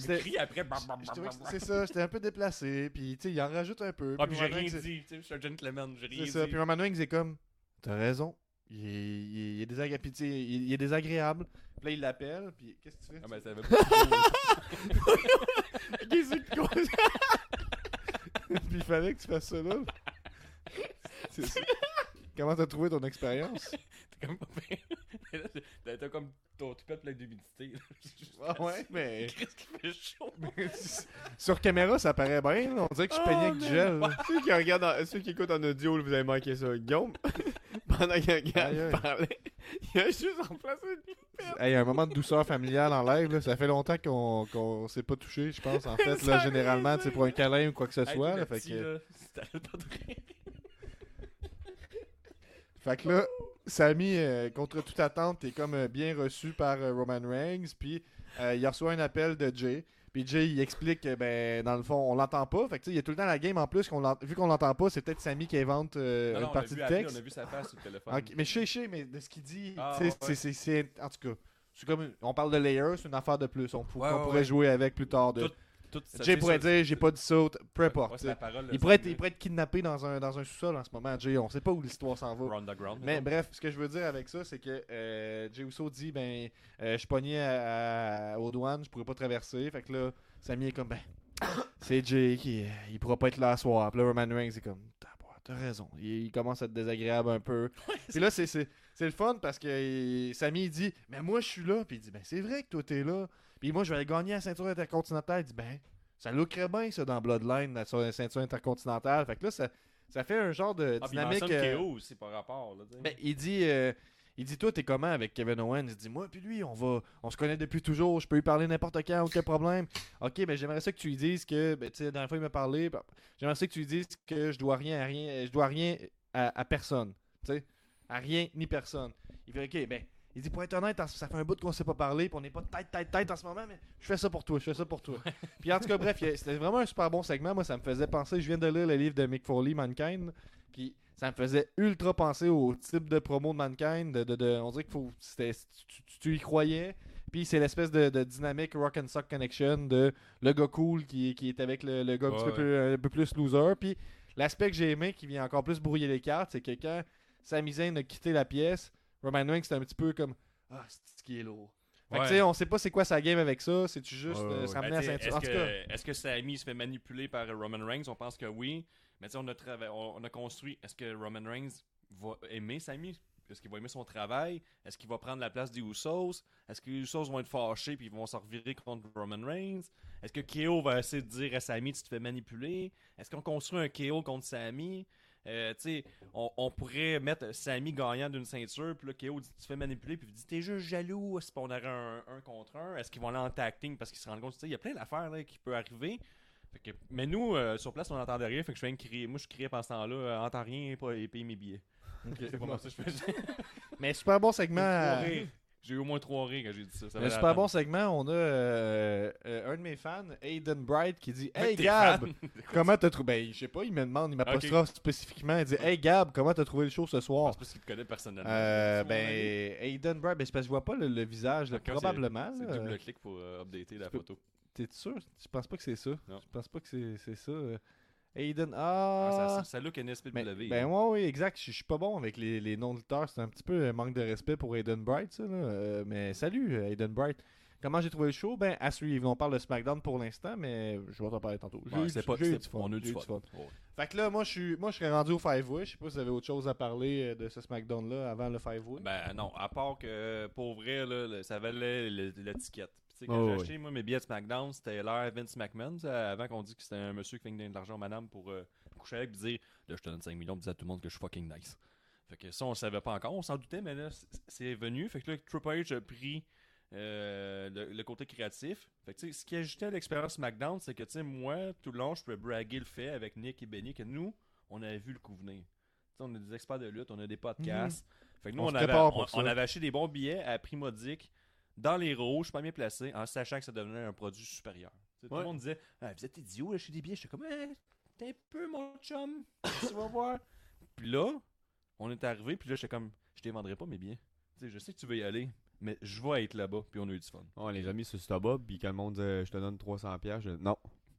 C'était- crie après. je c'est ça, j'étais un peu déplacé. Puis, tu sais, il en rajoute un peu. Ah, puis j'ai rien dit. tu sais, Je suis un gentleman. J'ai rien c'est dit. ça. Puis Roman Reigns est comme, t'as raison. Il est, il est- désagré- il- il est désagréable. Puis là, il l'appelle. Puis qu'est-ce que tu fais? Ah, ben, ça avait *laughs* pas Qu'est-ce que? *laughs* Puis il fallait que tu fasses ça là. C'est ça. Comment t'as trouvé ton expérience? *laughs* T'es comme pas t'as comme ton toupette plein d'humidité. *laughs* Ah ouais, mais *laughs* Qu'est-ce qui fait chaud? *laughs* sur caméra ça paraît bien. là. On dirait que je peignais avec du gel. là. ceux, qui regardent en- ceux qui écoutent en audio, là, vous avez manqué ça. Guillaume, pendant que Aïe, aïe. Gab parlait, il a juste remplacé une Hey, un moment de douceur familiale en live, là, ça fait longtemps qu'on qu'on s'est pas touché, je pense, en fait, là, généralement, c'est pour un câlin ou quoi que ce Hey, soit. toi, là, le fait, petit, que, là, t'arrêtes pas de rire. fait que là, Samy, euh, contre toute attente, est comme euh, bien reçu par euh, Roman Reigns, puis il reçoit un appel de Jay. Puis Jay, il explique que, ben, dans le fond, on l'entend pas. Fait que, il y a tout le temps la game en plus, qu'on vu qu'on l'entend pas, c'est peut-être Samy qui invente Non, non, une partie de texte. On a vu sa face sur le téléphone. Mais je sais, mais de ce qu'il dit, Ah, ouais. c'est-. En tout cas, c'est comme. On parle de layers, c'est une affaire de plus. On, Ouais, qu'on ouais, pourrait jouer avec plus tard. De... Tout- Tout Jay pourrait dire, j'ai pas dit ça, peu importe. Ouais, parole. il, pourrait être, il pourrait être kidnappé dans un, dans un sous-sol en ce moment, Jay. On sait pas où l'histoire s'en va. Ground. Mais bref, ce que je veux dire avec ça, c'est que euh, Jay Uso dit ben, euh, je suis pogné à, à- aux douanes, je pourrais pas traverser. Fait que là, Sami est comme ben, *coughs* c'est Jay qui il pourra pas être là à soir. Puis là, Roman Reigns est comme t'as raison. Il, commence à être désagréable un peu. *laughs* Puis là, c'est le fun parce que Sami il dit mais moi je suis là. Puis il dit ben c'est vrai que toi t'es là. Puis moi je vais aller gagner la ceinture intercontinentale. Il dit ben ça lookerait bien ça dans Bloodline la- sur la ceinture intercontinentale. Fait que là ça, ça fait un genre de Ah, dynamique. euh, KO aussi par rapport. Là, ben, il dit, euh, il dit, toi, t'es comment avec Kevin Owens? Il dit, moi, puis lui, on va, on se connaît depuis toujours, je peux lui parler n'importe quand, aucun problème. Ok, ben, j'aimerais ça que tu lui dises que, ben, tu sais, la dernière fois, il m'a parlé, ben, j'aimerais ça que tu lui dises que je dois rien à rien, je dois rien à, à personne, tu sais, à rien ni personne. Il fait, ok, ben, il dit, pour être honnête, ça fait un bout qu'on s'est pas parlé, puis on n'est pas tête, tête, tête en ce moment, mais je fais ça pour toi, je fais ça pour toi. puis en tout cas, bref, c'était vraiment un super bon segment. Moi, ça me faisait penser, je viens de lire le livre de Mick Foley, Mankind, puis ça me faisait ultra penser au type de promo de Mankind. De, de- de- on dirait qu'il faut. Tu, tu- tu y croyais. Puis c'est l'espèce de, de dynamique Rock and Sock Connection de le gars cool qui, qui est avec le, le gars un, petit peu plus, un peu plus loser. Puis l'aspect que j'ai aimé qui vient encore plus brouiller les cartes, c'est que quand Sami Zayn a quitté la pièce, Roman Reigns c'était un petit peu comme Ah, c'est ce qui est lourd? Fait que, Ouais. tu sais, on sait pas c'est quoi sa game avec ça. C'est-tu juste Ouais, euh, se ramener Ben, ceinture? Est-ce tout cas, que, est-ce que Sami se fait manipuler par Roman Reigns? On pense que oui. Mais tu sais, on, a on, on a construit. Est-ce que Roman Reigns va aimer Sami Est-ce qu'il va aimer son travail? Est-ce qu'il va prendre la place des Usos? Est-ce que les Usos vont être fâchés puis ils vont se revirer contre Roman Reigns? Est-ce que KO va essayer de dire à Sami tu te fais manipuler? Est-ce qu'on construit un KO contre Sami euh, tu sais, on, on pourrait mettre Sami gagnant d'une ceinture, puis là, KO dit tu te fais manipuler, puis il dit t'es juste jaloux, est-ce qu'on aurait un, un contre un Est-ce qu'ils vont aller en tacting parce qu'ils se rendent compte, tu sais, il y a plein d'affaires là, qui peuvent arriver. Fait que- mais nous, euh, sur place, on n'entendait rien, fait que je viens de crier. Moi, je criais pendant ce temps-là, euh, entends rien pas, et paye mes billets. C'est pas mal ça que je faisais. *laughs* mais super bon segment. J'ai eu au moins trois rires quand j'ai dit ça. ça Un super bon segment. On a euh, euh, un de mes fans, Aiden Bright, qui dit Hey Gab, *laughs* comment t'as trouvé Ben, je sais pas, il me demande, il m'apostrophe spécifiquement. Il dit Hey Gab, comment t'as trouvé le show ce Je soir pas qu'il te connaît personnellement. Euh, ben, Aiden Bright, ben, c'est parce que je vois pas le, le visage, là, c'est- probablement. C'est double clic pour updater la photo. T'es sûr? Je pense pas que c'est ça. Je pense pas que c'est c'est ça. Aiden, Ah, ah. ça, ça look NSPW. Ben, ben ouais, oui, exact. Je suis pas bon avec les, les noms de lutteurs. C'est un petit peu un manque de respect pour Aiden Bright, ça. Là. Euh, mais salut, euh, Aiden Bright. Comment j'ai trouvé le show? Ben, à suivre. On parle de SmackDown pour l'instant, mais je vais t'en parler tantôt. J'ai Ouais, eu c'est du- pas, eu du fun. on a eu du fun. du fun. Ouais. Fait que là, moi, je suis, moi, je serais rendu au Five Way. Je sais pas si vous avez autre chose à parler euh, de ce SmackDown-là avant le Five Way. Ben non, à part que pour vrai, là, ça valait l'étiquette. Puis, sais, quand Oh, j'ai oui. acheté moi, mes billets de SmackDown, c'était l'heure Vince McMahon. Avant qu'on dise que c'était un monsieur qui fait de l'argent à madame pour euh, coucher avec et dire Là, je te donne 5 millions, puis dire à tout le monde que je suis fucking nice. Fait que ça, on le savait pas encore. On s'en doutait, mais là, c'est venu. Fait que là, Triple H a pris euh, le, le côté créatif. Fait que, tu sais, ce qui ajoutait à l'expérience SmackDown, c'est que, tu sais, moi, tout le long, je pouvais braguer le fait avec Nick et Benny que nous, on avait vu le coup venir. On a des experts de lutte, on a des podcasts. Fait que nous, On avait, on, on avait acheté des bons billets à prix modique dans les rouges, pas bien placés, en sachant que ça devenait un produit supérieur. Tout Ouais. le monde disait ah, Vous êtes idiot, acheter des billets. J'étais comme Eh, T'es un peu mon chum, tu vas voir? Puis là, on est arrivé, puis là, j'étais comme Je te les vendrai pas mes billets. Tu sais, je sais que tu veux y aller, mais je vais être là-bas, puis on a eu du fun. On les a mis sur StubHub, puis quand le monde disait je te donne 300$, piastres, je non.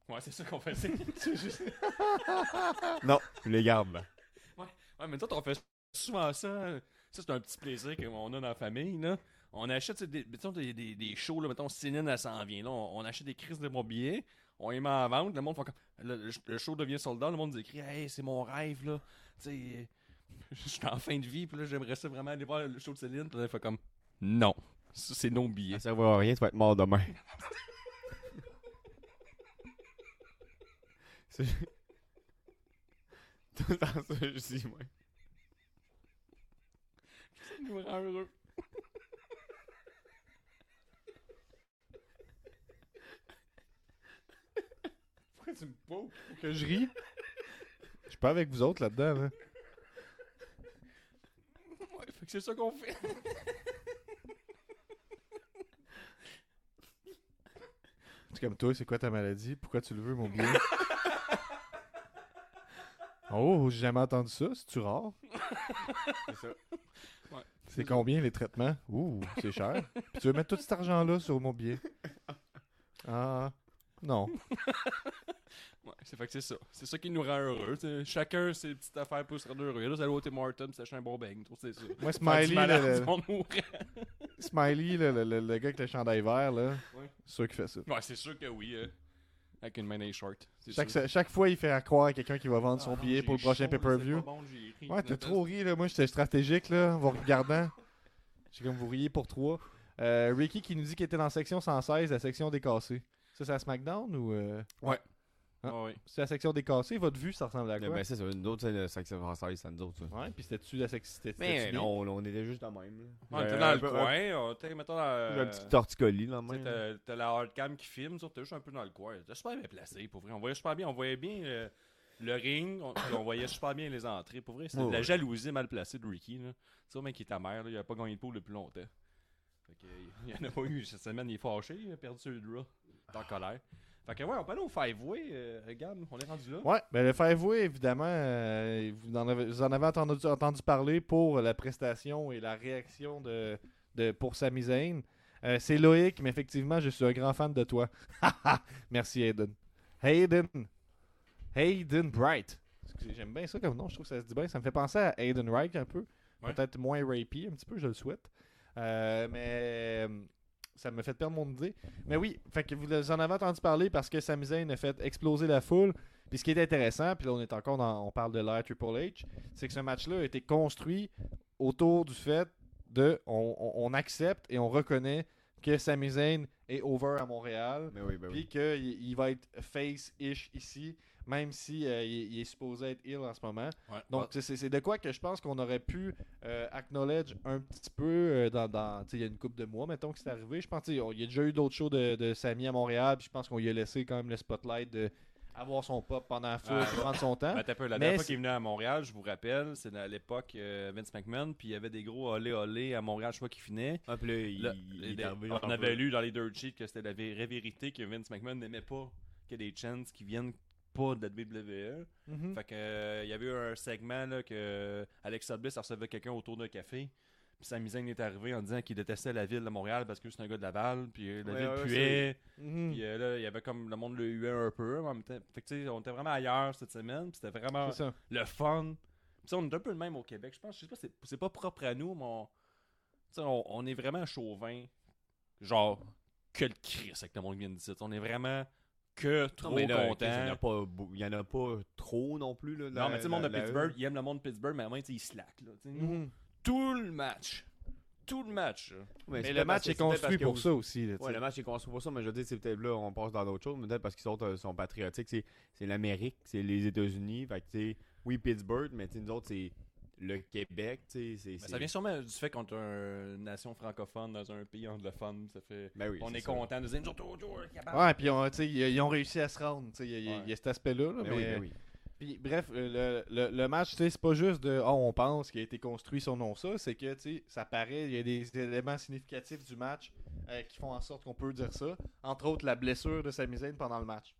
Ouais, c'est ça qu'on faisait. *laughs* C'est juste- *laughs* Non, je les garde là. Ouais, mais toi, on fait souvent ça. Ça, c'est un petit plaisir qu'on a dans la famille, là. On achète des, mettons, des, des, des shows, là, mettons, Céline, elle s'en vient, là. On, on achète des crises de bons billets, on les met en vente, le monde fait comme... Le, show devient soldat, le monde nous écrit « Hey, c'est mon rêve, là. Tu sais, *laughs* je suis en fin de vie, puis là, j'aimerais ça vraiment aller voir le show de Céline. » Puis là, elle fait comme « Non, ça, c'est nos billets. Ça servira à rien, tu vas être mort demain. *laughs* C'est *laughs* tout le temps ça, je dis, moi. Ça nous rend heureux. Pourquoi tu me poses? Que je ris Je suis pas avec vous autres là-dedans. hein. Ouais, fait que c'est ça qu'on fait. C'est comme toi, c'est quoi ta maladie? Pourquoi tu le veux, mon billet Oh, j'ai jamais entendu ça. C'est-tu rare? C'est ça. C'est combien les traitements? Ouh, c'est cher. Puis tu veux mettre tout cet argent-là sur mon billet Ah, non. C'est fait que c'est ça. C'est ça qui nous rend heureux. t'sais. Chacun ses petites affaires pour se rendre heureux. Là, c'est aller au Tim Hortons, s'acheter un bon bang. C'est ça. Moi, Smiley, malade, le. *laughs* Smiley le, le- le- le gars avec le chandail vert, là, Ouais. c'est sûr qu'il fait ça. Ouais, c'est sûr que oui. euh, avec une main short. C'est Chaque, sûr. chaque fois, il fait croire à quelqu'un qui va vendre son Ah billet pour le prochain pay-per-view. c'est bon. Ouais, t'as trop ri, là. Moi, j'étais stratégique, là, en vous regardant. J'ai comme vous riez pour trois. Euh, Ricky qui nous dit qu'il était dans la section 116, la section décassée. Ça, c'est à SmackDown ou. euh, Ouais. Ah. Ouais. C'est la section décassée. Votre vue, ça ressemble à quoi? Ben, c'est ça, une autre, c'est le section française, c'est nous autres, ça. Ouais, puis c'était-tu la section. c'était- Mais non, là, on était juste de même. Là. On était Euh, dans le coin. on était, mettons, dans. Un, euh, un petit torticolis dans le Tu sais, même. t'as- t'as la hardcam qui filme, tu sais, t'es juste un peu dans le coin. T'es super bien placé, pour vrai. On voyait super bien, on voyait bien euh, le ring, on, puis on voyait super bien les entrées. Pour vrai, c'était Ouais, de la ouais. jalousie mal placée de Ricky. Là. Tu sais, mec, qui est ta mère, là, il a pas gagné de poule depuis longtemps. Fait que, *laughs* il y en a pas eu cette semaine, il est fâché, il a perdu le draw. Il est en colère. Fait que, ouais, on peut aller au Five-Way, euh, regarde, on est rendu là. Ouais, ben le Five-Way, évidemment, euh, vous, en avez, vous en avez entendu, entendu parler pour la prestation et la réaction de, de pour Sami Zayn. Euh, c'est Loïc, mais effectivement, je suis un grand fan de toi. *laughs* Merci, Hayden. Hayden. Hayden Bright. J'aime bien ça comme nom, je trouve que ça se dit bien. Ça me fait penser à Hayden Wright un peu. Ouais. Peut-être moins rapey, un petit peu, je le souhaite. Euh, mais ça me fait perdre mon idée. Mais oui, fait que vous en avez entendu parler parce que Sami Zayn a fait exploser la foule. Puis ce qui est intéressant, puis là on est encore dans, on parle de l'ère Triple H, c'est que ce match-là a été construit autour du fait de, on, on- on accepte et on reconnaît que Sami Zayn est over à Montréal, Mais oui, ben oui. puis qu'il il va être face-ish ici, même si euh, il, il est supposé être ill en ce moment. Ouais. Donc, c'est- de quoi que je pense qu'on aurait pu euh, acknowledge un petit peu euh, dans, dans tu sais, il y a une couple de mois, mettons que c'est arrivé. Je pense tu sais, on- il y a déjà eu d'autres shows de, de Samy à Montréal, puis je pense qu'on lui a laissé quand même le spotlight de avoir son pop pendant la foule, Ouais. puis prendre son temps. Ben, peu, la Mais dernière fois qu'il est venu à Montréal, je vous rappelle, c'est à l'époque euh, Vince McMahon, puis il y avait des gros olé olé à Montréal, je crois qu'il finait. Ah, puis là, il, Là, il les- est arrivé. on avait un peu- lu dans les dirt sheets que c'était la vraie vérité que Vince McMahon n'aimait pas qu'il ait des chants qui viennent pas de la WWE. Mhm. Fait que euh, il y avait eu un segment là, que Alexa Bliss recevait quelqu'un autour d'un café. Puis Sami Zayn est arrivé en disant qu'il détestait la ville de Montréal parce que c'est un gars de Laval. Puis euh, la Ouais, ville ouais, puait. Mhm. Puis euh, là, il y avait comme le monde le huait un peu. En même temps. Fait que tu sais, on était vraiment ailleurs cette semaine. Puis c'était vraiment le fun. Puis on est un peu le même au Québec. Je pense, je sais pas, c'est, pas propre à nous, mais on, on, on est vraiment chauvin. Genre, que le Chris avec le monde vient d'ici. On est vraiment que trop Non, mais là, content. Il y en a pas y en a pas trop non plus. Là, non, la- mais tu sais, le monde de Pittsburgh, il aime le monde de Pittsburgh, mais à moins, il slack. Là, Mhm. Tout le match. Tout le match. Mais le match est construit pour ça aussi. là, Ouais, le match est construit pour ça, mais je veux dire, c'est peut-être là, on passe dans d'autres choses, peut-être parce qu'ils sont, euh, sont patriotiques. C'est, c'est l'Amérique, c'est les États-Unis. Fait que, oui, Pittsburgh, mais nous autres, c'est le Québec, tu sais. C'est, Mais c'est- ça vient sûrement du fait qu'on est une nation francophone dans un pays anglophone. Ça fait. Ben oui, on est content de dire nous autres. Ouais, puis on- ils ils ont réussi à se rendre. tu sais, Il y, y a- Ouais. il y a cet aspect-là. là, Ben mais... oui, ben oui. Puis, bref, euh, le, le, le match, tu sais, c'est pas juste de oh, on pense qu'il a été construit sur non ça, c'est que tu sais, ça paraît, il y a des éléments significatifs du match euh, qui font en sorte qu'on peut dire ça. Entre autres, la blessure de Sami Zayn pendant le match.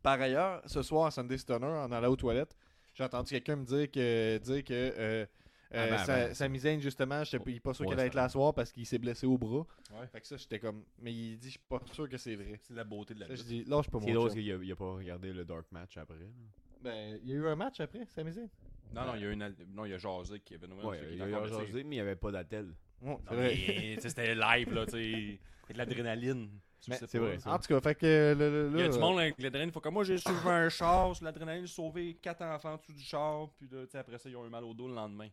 Par ailleurs, ce soir à Sunday Stunner, en allant aux toilettes, j'ai entendu quelqu'un me dire que dire que euh, Ah euh, ben, Sa- ben. Sami Zayn, justement, j'étais pas- pas sûr Ouais, qu'il allait être là ce soir parce qu'il s'est blessé au bras. Ouais. Fait que ça, j'étais comme. Mais il dit, je suis pas sûr que c'est vrai. C'est la beauté de la je dis, lâche pas C'est mon drôle chum. qu'il a, il a pas regardé le Dark Match après. là. Ben, il y a eu un match après, Sami Zayn. Non, non, il y a une non, il y a jasé qui avait Ouais, il a eu jasé, mais il n'y avait pas d'attel. C'est c'était live, là, tu sais. *laughs* De l'adrénaline. C'est vrai, ça. En tout cas, fait que le, le- Il y a là, du monde avec l'adrénaline. Faut que moi, j'ai sauvé un char sur l'adrénaline, j'ai sauvé quatre enfants en dessous du char. Puis là, après ça, ils ont eu mal au dos le lendemain.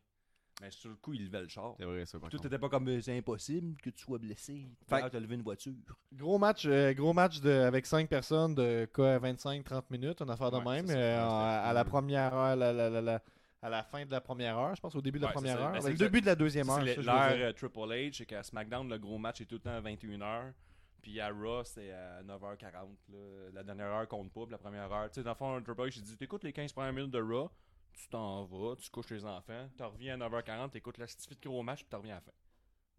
Mais sur le coup, ils levaient le char. C'est vrai, ça. par Tout contre. était pas comme euh, c'est impossible que tu sois blessé. Fait- que t'as levé une voiture. Gros match, euh, gros match de, avec 5 personnes de quoi 25-30 minutes, une affaire de Ouais, même. ça. euh, à, la première heure, la- la- la- la- à la fin de la première heure, je pense au début de la Ouais, première heure. Ben, c'est le début de la deuxième heure. L'heure euh, Triple H, c'est qu'à SmackDown, le gros match est tout le temps à 21h. Puis à Raw, c'est à 9h40. là. La dernière heure compte pas, puis la première heure. Tu sais, dans le fond, Triple H, il dit T'écoutes les 15 premières minutes de Raw, tu t'en vas, tu couches les enfants, tu reviens à 9h40, t'écoutes la petite gros match, puis tu reviens à la fin.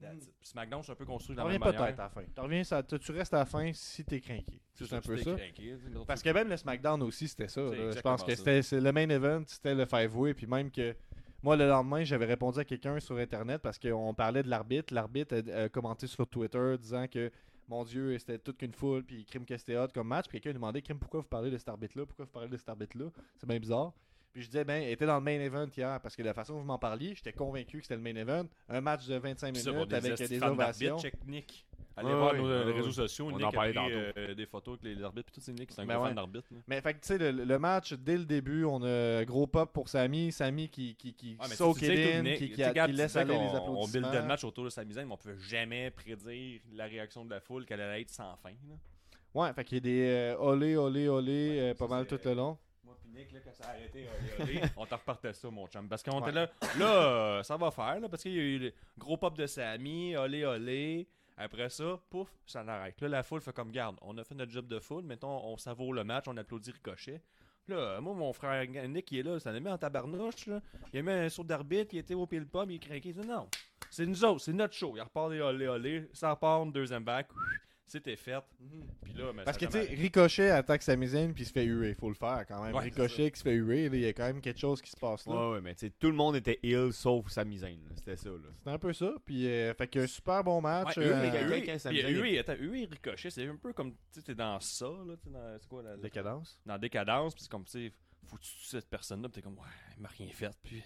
That's it. Puis SmackDown, c'est un peu construit de la reviens même peut-être manière. à la fin. T'en reviens, ça- tu tu restes à la fin si t'es craqué. C'est un tu peu ça. tu Parce que même le SmackDown aussi, c'était ça. Je pense que c'était le main event, c'était le five-way. Puis même que moi, le lendemain, j'avais répondu à quelqu'un sur Internet parce qu'on parlait de l'arbitre. L'arbitre a, a commenté sur Twitter disant que, mon Dieu, c'était toute qu'une foule. Puis crime que c'était hot comme match. Puis quelqu'un a demandé, crime, pourquoi vous parlez de cet arbitre-là? Pourquoi vous parlez de cet arbitre-là? C'est bien bizarre. Puis je disais, ben, il était dans le main event hier. Parce que de la façon dont vous m'en parliez, j'étais convaincu que c'était le main event. Un match de 25 Puis ça, minutes avec des ovations. Nick. Allez voir nos euh, ouais. réseaux sociaux. On Nick en a parlait pris, euh, des photos avec les arbitres. Puis tout, c'est Nick, c'est un Ben gros fan d'arbitre. là. Mais fait que tu sais, le, le match, dès le début, on a gros pop pour Samy. Samy qui, qui, qui Ouais, mais soak tu sais, it tout, in, Nick, qui, tu qui, tu laisse disais aller qu'on- les On applaudissements. buildait le match autour de sa misaine, mais on pouvait jamais prédire la réaction de la foule qu'elle allait être sans fin. là. Ouais, fait qu'il y a des euh, olé, olé, olé, Ouais, euh, ça, pas mal c'est- tout le long. Moi pis Nick, là, quand ça a arrêté, olé, olé, *laughs* on t'en repartait ça, mon chum. Parce qu'on Ouais. était là, là, euh, ça va faire, là, parce qu'il y a eu le gros pop de Samy, olé, olé. Après ça, pouf, ça l'arrête. Là, la foule fait comme garde. On a fait notre job de foule. Mettons, on savoure le match, on applaudit Ricochet. Là, moi, mon frère Nick, qui est là, ça l'a mis en tabarnouche. Là. Il a mis un saut d'arbitre, il était au pile pop, il craqué. Il dit non, c'est nous autres, c'est notre show. Il repart des olé, olé. Ça repart, une deuxième back. C'était fait. Puis là, mais Parce que tu sais, Ricochet attaque Sami Zayn puis il se fait huer. Faut le faire quand même. Ouais, Ricochet qui se fait huer, il y a quand même quelque chose qui se passe là. Ouais, ouais, mais tu sais, tout le monde était ill sauf sa misaine. C'était ça, là. C'était un peu ça. Puis, euh, fait que super bon match. Ouais, euh, attends, Huey et Ricochet, c'est un peu comme, tu sais, t'es dans ça, là, tu sais, dans, c'est quoi, la, Décadence. dans Décadence, puis c'est comme, tu sais, faut tu cette personne-là, puis t'es comme, ouais, il m'a rien fait, puis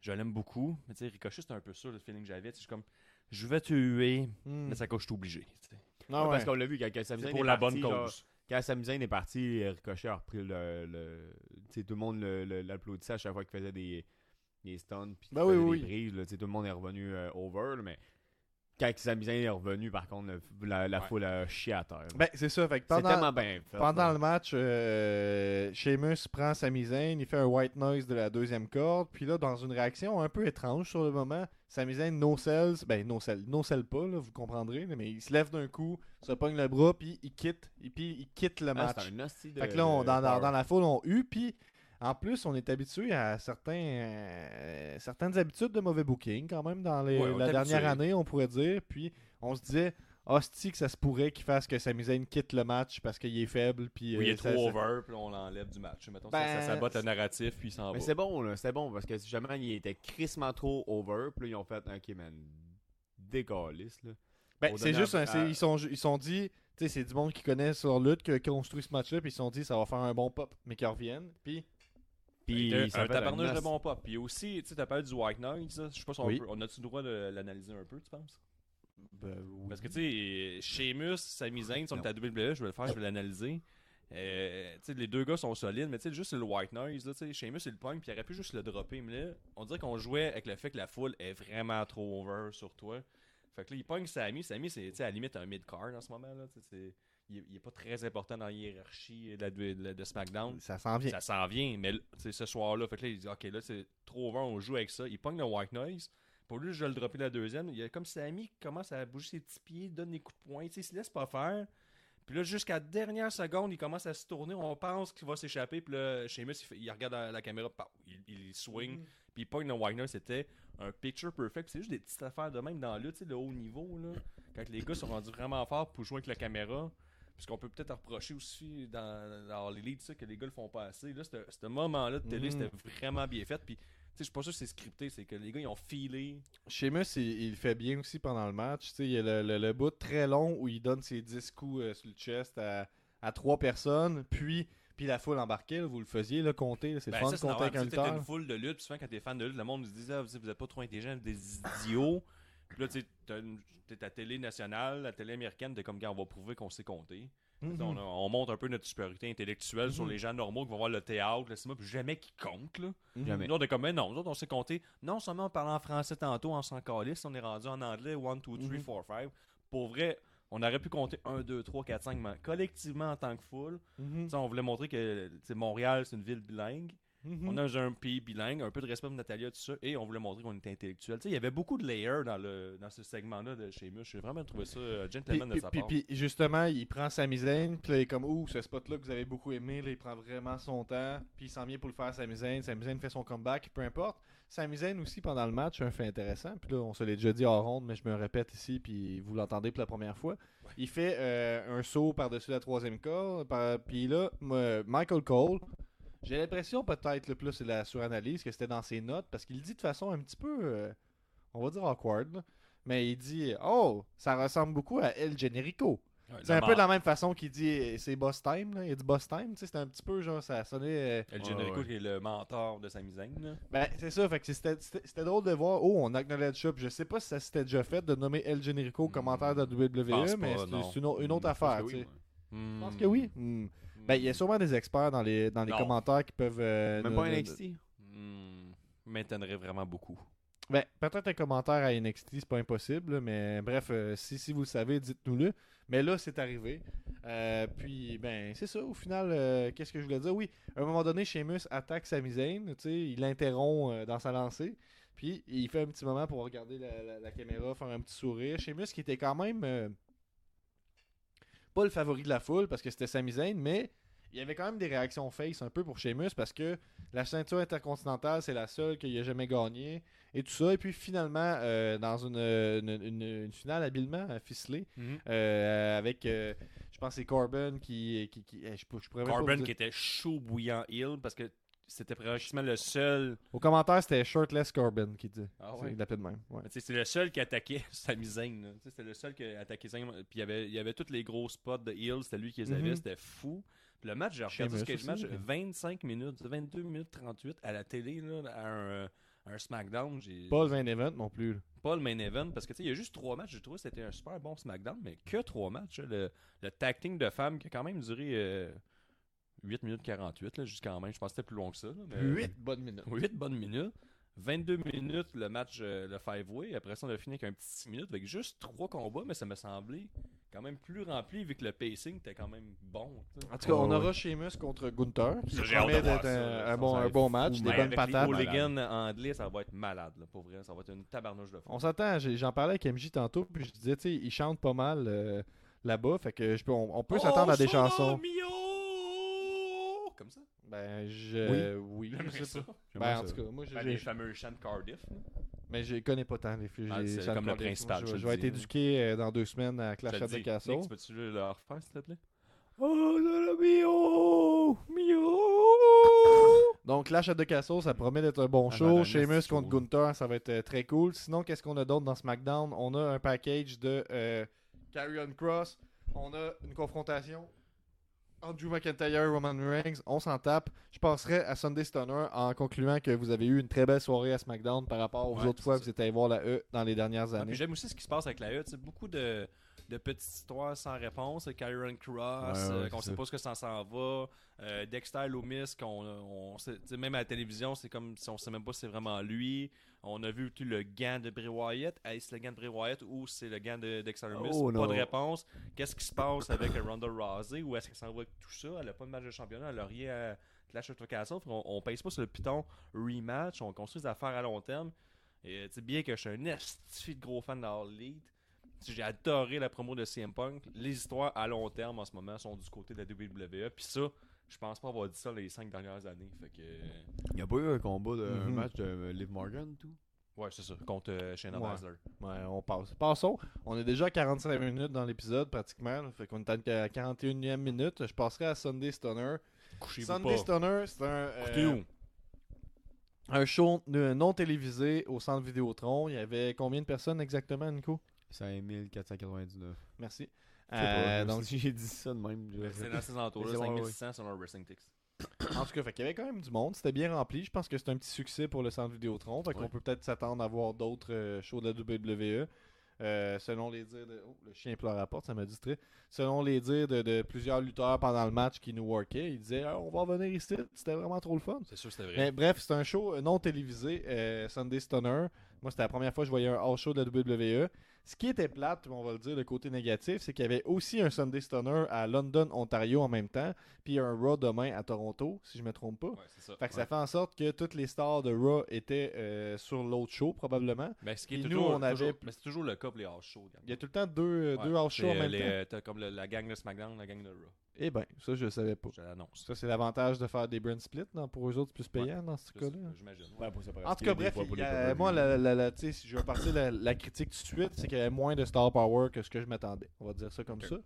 je l'aime beaucoup, mais tu sais, Ricochet, c'est un peu ça, le feeling que j'avais, tu sais, je suis comme, je vais tuer, Hmm. mais ça coche tout obligé. tu sais. Ah Ouais, ouais. Parce qu'on l'a vu, quand, quand Sami C'est Zayn pour est la parti, bonne genre, cause. quand est parti, Ricochet a repris le. le tu sais, tout le monde l'applaudissait à chaque fois qu'il faisait des, des stuns. Puis qu'il Ben oui, oui, des prises. là, tout le monde est revenu euh, over. là, mais quand Sami Zayn est revenu, par contre, la, la Ouais. foule a chié à terre. Ben, c'est ça. Fait que c'est pendant, tellement bien fait. pendant le match, euh, Sheamus prend sa misaine, il fait un white noise de la deuxième corde, puis là, dans une réaction un peu étrange sur le moment, sa misaine no sells, ben no sell, no sell pas, là, vous comprendrez, mais il se lève d'un coup, se pogne le bras, puis il quitte, et puis il quitte le Ah, match. c'est un de- Fait que là, on- dans, dans- la foule, on eu, puis en plus, on est habitué à certains, euh, certaines habitudes de mauvais booking, quand même, dans les- Ouais, on la dernière année, on pourrait dire. Puis on se disait, hostie, que ça se pourrait qu'il fasse que Sami Zayn quitte le match parce qu'il est faible. Puis, Oui, il euh, est ça- trop ça- over, puis on l'enlève du match. Mettons, ça, Ben, ça sabote le narratif, puis il s'en va. Mais c'est bon, là, c'est bon, parce que si jamais il était crissement trop over, puis là, ils ont fait, ok, man, décalisse, là. Ben, c'est juste, un- c'est- à- ils sont ils sont dit, tu sais, c'est du monde qui connaît sur lutte, qui a construit ce match-là, puis ils se sont dit, ça va faire un bon pop, mais qu'ils reviennent. Puis, Puis, un, ça un tabarnouche un de bon pop. Puis aussi, tu sais, t'as parlé du White Noise, je sais pas si on, Oui. peut- on a-tu le droit de l'analyser un peu, tu penses? ben, Parce que, tu sais, Sheamus, Sami Zayn, si on est à WWE, je vais le faire, je vais l'analyser. Euh, les deux gars sont solides, mais tu sais, juste le white noise, là, tu sais, Sheamus, il le pogne, puis il aurait pu juste le dropper. Mais là, on dirait qu'on jouait avec le fait que la foule est vraiment trop over sur toi. Fait que là, il pogne Sami. Sami, c'est à la limite un mid-card en ce moment. Là, il, est- il est pas très important dans la hiérarchie de, la- de- de SmackDown. ça s'en vient. Ça s'en vient, mais ce soir-là, fait que là, il dit Ok, là, c'est trop over, on joue avec ça. Il pogne le white noise. Pour lui, je vais le dropper la deuxième. Il y a comme Sami qui commence à bouger ses petits pieds, donne des coups de poing. Tu sais, il se laisse pas faire. Puis là, jusqu'à la dernière seconde, il commence à se tourner. On pense qu'il va s'échapper. Puis là, Sheamus, il, fait- il regarde la, la caméra, pow, il, il swing. Puis il pogne le white noise. C'était un picture perfect. C'est juste des petites affaires de même dans sais, le haut niveau. Là, quand les gars sont rendus vraiment forts pour jouer avec la caméra. Parce qu'on peut peut-être reprocher aussi dans, dans les leads ça, que les gars le font pas assez. Là, ce moment-là de télé, Mhm. c'était vraiment bien fait. Puis, je suis pas sûr que c'est scripté. C'est que les gars, ils ont filé. Sheamus, il, il fait bien aussi pendant le match. Tu sais, il y a le, le- le bout très long où il donne ses 10 coups euh, sur le chest à, à trois personnes, puis, puis la foule embarquée, là, vous le faisiez, là, compter. C'est Ben, le fun ça, de compter avec un lutteur. une foule de lutte. Puis souvent, quand t'es fan de lutte, le monde se dit ah, vous vous êtes pas trop intelligent, des idiots. Puis là, tu sais, à télé nationale, la télé américaine, t'es comme, gars, on va prouver qu'on sait compter. Mhm. On, a- on montre un peu notre supériorité intellectuelle sur les gens normaux qui vont voir le théâtre, le cinéma, puis jamais qui comptent, là. Mhm. Jamais. Nous, on est comme, mais non, nous autres, on sait compter. Non seulement on parlait en français tantôt, on s'en calisse, on est rendu en anglais, 1, 2, 3, Mhm. 4, 5. Pour vrai, on aurait pu compter 1, 2, 3, 4, 5, mais collectivement en tant que foule, Mhm. on voulait montrer que Montréal, c'est une ville bilingue. Mhm. On a un pays bilingue, un peu de respect pour Natalia, tout ça, et on voulait montrer qu'on était intellectuel. Tu sais, il y avait beaucoup de layers dans, le, dans ce segment-là de chez J'ai vraiment trouvé ça euh, Puis, gentleman de sa puis- part. puis, justement, il prend sa misaine, puis là, il est comme, ouh, ce spot-là que vous avez beaucoup aimé, là, il prend vraiment son temps, puis il s'en vient pour le faire, sa misaine. Sa misaine fait son comeback, peu importe. Sa misaine aussi, pendant le match, un fait intéressant, puis là, on se l'est déjà dit en ronde, mais je me répète ici, puis vous l'entendez pour la première fois. Il fait euh, un saut par-dessus la troisième corde, par- puis là, Michael Cole, j'ai l'impression peut-être, le plus c'est la suranalyse, que c'était dans ses notes, parce qu'il dit de façon un petit peu, euh, on va dire awkward, là. mais il dit, oh, ça ressemble beaucoup à El Generico. Ouais, C'est un peu de la même façon qu'il dit eh, c'est boss time, là. il a dit boss time, c'était un petit peu genre ça sonnait. euh, El Generico, ouais. qui est le mentor de sa misaine. là. Ben c'est ça, fait que c'était c'était- c'était drôle de voir. Oh, on acknowledge ça. Puis Je sais pas si ça s'était déjà fait de nommer El Generico commentaire de WWE, mais pas, c'est une, au- une autre Je pense affaire. moi. Je pense Hmm. que oui. Hmm. Ben il y a sûrement des experts dans les dans les Non. commentaires qui peuvent. euh, Même nous- pas nous- NXT. Hmm. M'étonnerait vraiment beaucoup. Ben, peut-être un commentaire à NXT, c'est pas impossible, là, mais bref, euh, si, si vous le savez, dites-nous-le. Mais là, c'est arrivé. Euh, puis, ben, c'est ça, au final, euh, qu'est-ce que je voulais dire? Oui, à un moment donné, Sheamus attaque Sami Zayn, tu sais, il l'interrompt euh, dans sa lancée, puis il fait un petit moment pour regarder la, la- la caméra, faire un petit sourire. Sheamus qui était quand même euh, pas le favori de la foule parce que c'était Sami Zayn, mais il y avait quand même des réactions face un peu pour Sheamus parce que la ceinture intercontinentale, c'est la seule qu'il a jamais gagnée et tout ça. Et puis finalement, euh, dans une, une- une- une finale habilement ficelée, euh, avec, euh, je pense, c'est Corbin qui. qui, qui- eh, je, je Corbin qui était chaud bouillant heel parce que c'était pratiquement le seul. Au commentaire, c'était Shirtless Corbin qui dit. Ah C'est- ouais? De même. ouais. C'est le seul qui attaquait *laughs* sa misaine. là. Tu sais, C'était le seul qui attaquait Zayn. Puis il y avait, il y avait tous les gros spots de heel. C'était lui qui les avait. Mhm. C'était fou. Puis le match, j'ai regardé ce cage match aussi, mais- 25 minutes, 22 minutes 38 à la télé, là, à un, un SmackDown. Pas le main event non plus. pas le main event parce que tu sais, il y a juste trois matchs. J'ai trouvé que c'était un super bon SmackDown, mais que trois matchs. Le, le tag team de femmes qui a quand même duré euh, 8 minutes 48 là, jusqu'à même. Je pense que c'était plus long que ça. là, mais- 8 bonnes minutes. 8 bonnes minutes. 22 minutes le match, euh, le five-way. Après ça, on a fini avec un petit 6 minutes avec juste trois combats, mais ça me semblait quand même plus rempli vu que le pacing était quand même bon. En tout cas, on Ouais, aura Sheamus contre Gunther, qui Ça, promet d'être un, bon, un bon fou, match, des bonnes patates. les hooligans anglais, ça va être malade. Là, pour vrai, ça va être une tabarnouche de fond. On s'entend, j'en parlais avec MJ tantôt, puis je disais, tu sais, il chante pas mal euh, là-bas, fait que je peux, on, on peut s'attendre à des chansons. Ça. Ben, je. Oui, je sais pas. Ben, en tout cas, moi, j'ai- Ben, les j'ai- fameux chants de Cardiff. mais je connais pas tant les filles. Ah, c'est comme me le principal, Je, je je vais être éduqué euh, dans deux semaines à Clash Je at the. Castle. Nick, peux-tu le refaire, s'il te plaît? Oh, là, mio! Donc, Clash at the Castle, ça promet d'être un bon Ah, show. ben, Sheamus contre Gunther, ça va être euh, très cool. Sinon, qu'est-ce qu'on a d'autre dans SmackDown? On a un package de euh, Karrion Cross. On a une confrontation entre Drew McIntyre Roman Reigns. On s'en tape. Je passerai à Sunday Stunner en concluant que vous avez eu une très belle soirée à SmackDown par rapport aux Ouais, autres fois que vous êtes allé voir la E dans les dernières années. J'aime aussi ce qui se passe avec la E. tu sais, Beaucoup de, de petites histoires sans réponse. Kyron Cross, Ouais, ouais, euh, qu'on sait pas ce que ça s'en va. Euh, Dexter Loomis, qu'on, on, sait- même à la télévision, c'est comme si on sait même pas si c'est vraiment lui. On a vu tout le gant de Bray Wyatt. Est-ce le gant de Bray Wyatt ou c'est le gant de Dexter Loomis? Oh, Pas non. de réponse. Qu'est-ce qui se passe avec Ronda Rousey? Ou est-ce qu'elle s'en va avec tout ça? Elle a pas de match de championnat. Elle a rien à Clash of Castle. Qu'on- On, pèse pas sur le piton rematch. On construit des affaires à long terme. Et tu sais, bien que je suis un esti de gros fan de All Elite, j'ai adoré la promo de CM Punk. Les histoires à long terme en ce moment sont du côté de la WWE. Puis ça, je pense pas avoir dit ça les cinq dernières années. Fait que. Il n'y a pas eu un combat, de, un Mhm. match de euh, Liv Morgan, tout? Ouais, c'est ça. Contre euh, Shayna Ouais. Baszler. Ouais, on passe. Passons. On est déjà à 45 minutes dans l'épisode, pratiquement. Fait qu'on est à la 41e minute. Je passerai à Sunday Stunner. Couchez-vous Sunday pas. Stunner, c'est un, euh, un show non télévisé au centre Vidéotron. Il y avait combien de personnes exactement, Nico? 5499. Merci. Euh, donc, j'ai dit ça de même. C'est dans ces entours-là, C'est- ouais, 5600 sur leur Wrestling Tix. *coughs* en tout cas, fait qu'il y avait quand même du monde. C'était bien rempli. Je pense que c'est un petit succès pour le centre Vidéotron. Fait qu'on Ouais. peut peut-être s'attendre à voir d'autres euh, shows de la WWE. Euh, selon les dires de. Oh, le chien pleure à la porte, ça m'a distrait. Selon les dires de, de plusieurs lutteurs pendant le match qui nous workaient, ils disaient Ah, On va revenir ici. C'était vraiment trop le fun. C'est sûr c'était vrai. Mais bref, c'est un show non télévisé, euh, Sunday Stunner. Moi, c'était la première fois que je voyais un hors show de la WWE. Ce qui était plate, on va le dire, le côté négatif, c'est qu'il y avait aussi un Sunday Stunner à London, Ontario en même temps, puis un Raw demain à Toronto, si je me trompe pas. Ouais, c'est ça. Fait que ça fait en sorte que toutes les stars de Raw étaient euh, sur l'autre show, probablement. Ben, ce qui est toujours, nous, on avait- toujours- mais c'est toujours le cas pour les house shows. Il y a tout le temps deux, euh, Ouais, deux house shows en même les, temps. euh, T'as comme le- la gang de SmackDown, la gang de Raw. Eh ben, ça, je le savais pas. Je l'annonce. Ça, c'est l'avantage de faire des brand splits. non? Pour eux autres, c'est plus payant dans ce cas-là. J'imagine. Ouais, pour ça, En tout cas, bref, il y moi, la, si je veux partir la, la critique tout de suite, c'est qu'il y avait moins de star power que ce que je m'attendais. On va dire ça comme ça.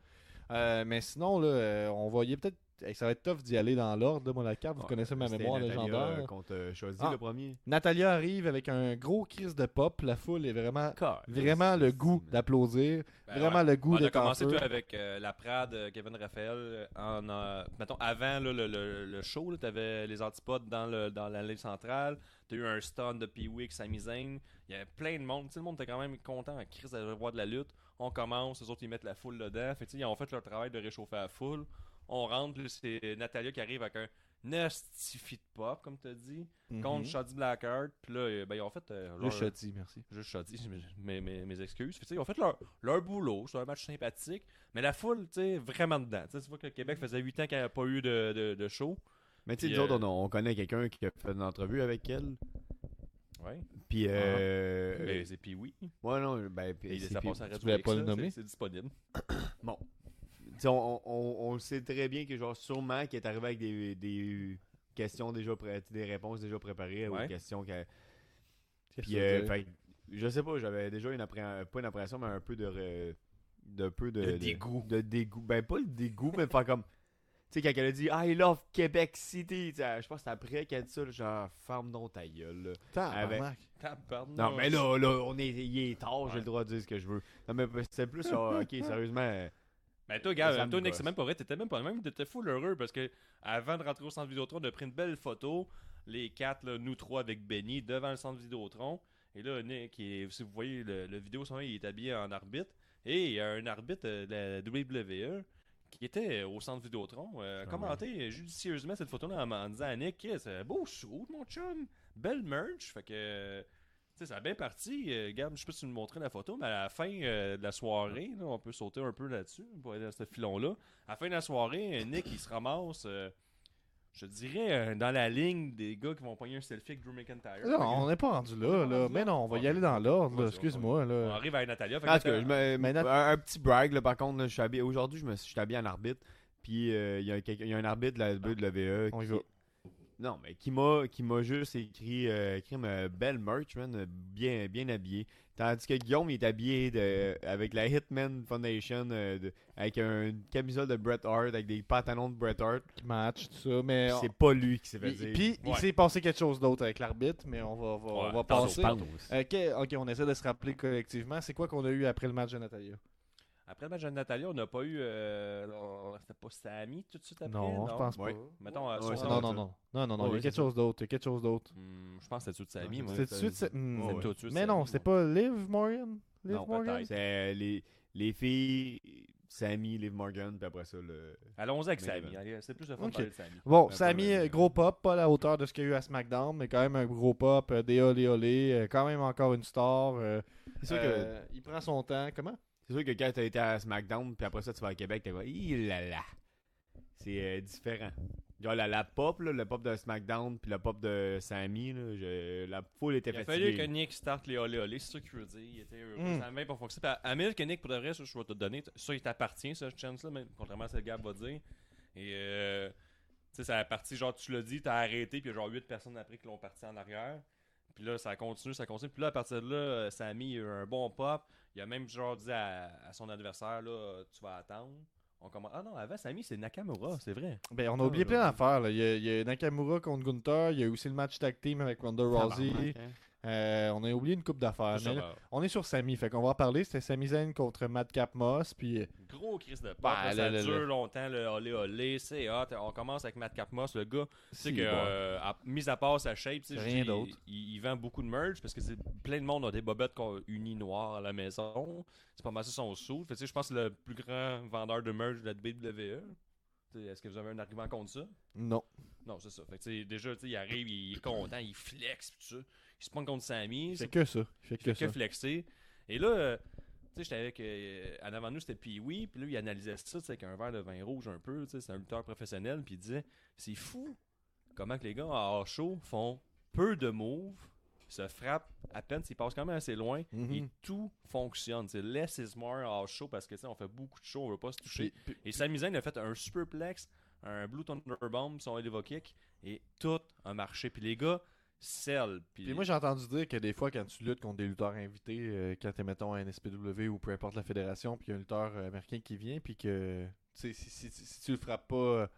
Euh, mais sinon, là, euh, on voyait peut-être. Hey, ça va être tough d'y aller dans l'ordre, moi, la carte. Vous Ouais, connaissez ma mémoire Natalia, légendaire. contre euh, Shotzi, Ah. le premier. Natalia arrive avec un gros crise de pop. La foule est vraiment, vraiment le goût d'applaudir. Ben vraiment ouais. le goût On a en commencé tout avec euh, la Prade, euh, Kevin Raphaël. En, euh, mettons, avant là, le, le, le show, tu avais les antipodes dans, le, dans l'allée centrale. Tu as eu un stun de Pee-Wee avec Sami Zayn. Il y avait plein de monde. Sais, le monde était quand même content, Chris de revoir de la lutte. On commence, les autres ils mettent la foule dedans. Fait ils ont fait leur travail de réchauffer la foule. On rentre, c'est Natalia qui arrive avec un nasty de pop, comme tu as dit, Mhm. contre Shoddy Blackheart. Puis là, euh, ben, ils ont fait. euh, Le leur- merci. Juste Shoddy, mes, mes, mes excuses. Ils ont fait leur, leur boulot. C'est un match sympathique. Mais la foule, tu sais, vraiment dedans. Tu vois que le Québec faisait 8 ans qu'il n'y avait pas eu de, de, de show. Mais tu sais, euh, on, on connaît quelqu'un qui a fait une entrevue avec elle. Ouais. Puis, euh. Mais c'est puis oui. Ouais, non, ben. puis Et c'est- ça puis- passe à Radio voulais X, pas le nommer? c'est- disponible. *coughs* Sais, on, on, sait très bien que, genre, sûrement qu'il est arrivé avec des, des questions déjà des réponses déjà préparées Ouais. aux questions qu'elle. Puis, euh, fait je sais pas, j'avais déjà une appréhension, pas une appréhension, mais un peu de. re- de peu de. Dégoût. De, dégoût. Ben, pas le dégout, mais faire comme. Tu sais, quand elle a dit I love Québec City, je pense que c'est après qu'elle a dit ça, genre, ferme donc ta gueule, là. Non, mais là, là, on est, il est tard, Ouais. j'ai le droit de dire ce que je veux. Non, mais c'est plus, genre, ok, *laughs* sérieusement. Euh, Ben toi, gars, toi, Nick, c'est même pas vrai. T'étais même pas même. T'étais full heureux parce que avant de rentrer au centre Vidéotron, on a pris une belle photo les quatre, là, nous trois avec Benny, devant le centre Vidéotron. Et là, Nick, il si vous voyez le, le vidéo, son, il est habillé en arbitre. Et il y a un arbitre euh, de la WWE qui était au centre Vidéotron, euh, Ah commenté judicieusement cette photo-là en, en disant à Nick, euh, beau shoot, mon chum, belle merch. Fait que, euh, sais, ça a bien parti. Euh, je sais pas si tu nous montrais la photo, mais à la fin euh, de la soirée, là, on peut sauter un peu là-dessus pour aller dans ce filon-là. À la fin de la soirée, euh, Nick, il se ramasse, euh, je dirais, euh, dans la ligne des gars qui vont pogner un selfie avec Drew McIntyre. Là, on n'est pas rendu là, là. Mais non, on va y aller dans l'ordre, là. Excuse-moi, On là. arrive à Natalia. fait que En tout cas, Natalia- je me- Mais Nat- un, un petit brag, là, par contre, là, je suis habillé. Aujourd'hui, je me suis je suis habillé en arbitre. Puis euh, il y, a quelqu'un- il y a un arbitre de la WWE. On y qui- va. Non, mais qui m'a qui m'a juste écrit, euh, écrit une belle merch, man, bien, bien habillé. Tandis que Guillaume il est habillé de, avec la Hitman Foundation, euh, de- avec un- une camisole de Bret Hart, avec des pantalons de Bret Hart. Match, tout ça. Mais. C'est pas lui qui s'est fait Puis, dire. puis, il s'est passé quelque chose d'autre avec l'arbitre, mais on va, va- on va passer. tantôt. Euh, que- ok, on essaie de se rappeler collectivement. C'est quoi qu'on a eu après le match de Natalia? Après le match de Natalia, on n'a pas eu. euh, on- C'était pas Samy tout de suite après Non, je pense Ouais. pas. Mettons, euh, Non, non, non. Non, non, non. Ouais, il y a quelque c'est chose d'autre. Il y a quelque chose d'autre. Hmm, je pense que. C'est tout de suite. c'est- hmm. Ouais, ouais. tout de suite Mais non, c'était pas Liv Morgan? Liv Non, Morgan? Peut-être. C'est euh, les, les filles, Sammy, Liv Morgan, puis après ça, le. Allons-y avec. Allez, C'est plus le fun Ok. de parler de Samy. Bon, peu, euh, gros pop, pas à la hauteur de ce qu'il y a eu à SmackDown, mais quand même un gros pop, euh, des olé olé, quand même encore une star. euh, C'est sûr, euh, Il prend son temps. Comment? C'est sûr que quand t'as été à SmackDown, puis après ça, tu vas à Québec, t'es quoi, Ih là là. C'est euh, différent. Genre la, la pop, là, le pop de SmackDown, puis le pop de Sammy, là, je- la foule était Il a fatiguée. fallu que Nick starte les olé olé, c'est ça qu'il veut dire. Il était heureux, Mm. ça avait pas fonctionné. Puis à à que Nick, pour de vrai, ça, je vais te donner, ça, il t'appartient, ça, chance-là, même, contrairement à ce que Gab va dire. Et, euh, tu sais, ça a parti, genre, tu l'as dit, t'as arrêté, puis il y a genre 8 personnes après qui l'ont parti en arrière. Puis là, ça continue, ça continue. Puis là, à partir de là, euh, Sammy, il a eu un bon pop. Il a même, genre, dit à, à son adversaire, là, tu vas attendre. On commence... Ah non, avant, Sammy, c'est Nakamura, c'est vrai. Ben, on a oublié Ah, plein d'affaires. Il, y a- il y a Nakamura contre Gunther. Il y a aussi le match tag team avec Ronda Rousey. Tabarnak, hein. Euh, on a oublié une coupe d'affaires. Mais là, on est sur Samy, fait qu'on va en parler. C'était Sami Zayn contre Madcap Moss. Puis euh, Gros crise de pop, Bah, là, ça dure longtemps, le olé olé, c'est hot. On commence avec Matt Capmos, le gars, tu sais que, bon. euh, à- mis à part sa shape, rien dis. Il, il vend beaucoup de merch parce que c'est plein de monde ont des bobettes qu'on- unies noires à la maison. C'est pas mal ça son sou. Fait, tu sais, je pense que c'est le plus grand vendeur de merch de la WWE. Est-ce que vous avez un argument contre ça? non. Non, c'est ça. Fait que, déjà, tu sais, il arrive, il est content, il flex, tout ça. Il se prend contre Sammy. Il c'est fait que ça. Il fait il que que flexer. Et là, euh, tu sais, j'étais avec. euh, en avant nous, c'était Pee-Wee. Puis là, il analysait ça, tu sais, avec un verre de vin rouge un peu. Tu sais, c'est un lutteur professionnel. Puis il disait C'est fou comment que les gars en hors show font peu de moves, se frappent à peine, s'ils passent quand même assez loin. Mhm. Et tout fonctionne. C'est less is more hors show parce que, tu sais, on fait beaucoup de shows, on veut pas se toucher. Puis- puis- Et Sami Zayn a fait un superplex, un Blue Thunderbomb, son Eleva Kick. Et tout a marché. Puis les gars, sell. Puis Puis moi, j'ai entendu dire que des fois, quand tu luttes contre des lutteurs invités, euh, quand t'es, mettons, à NSPW ou peu importe la fédération, puis il y a un lutteur euh, américain qui vient, puis que, tu sais, si, si, si- si tu le frappes pas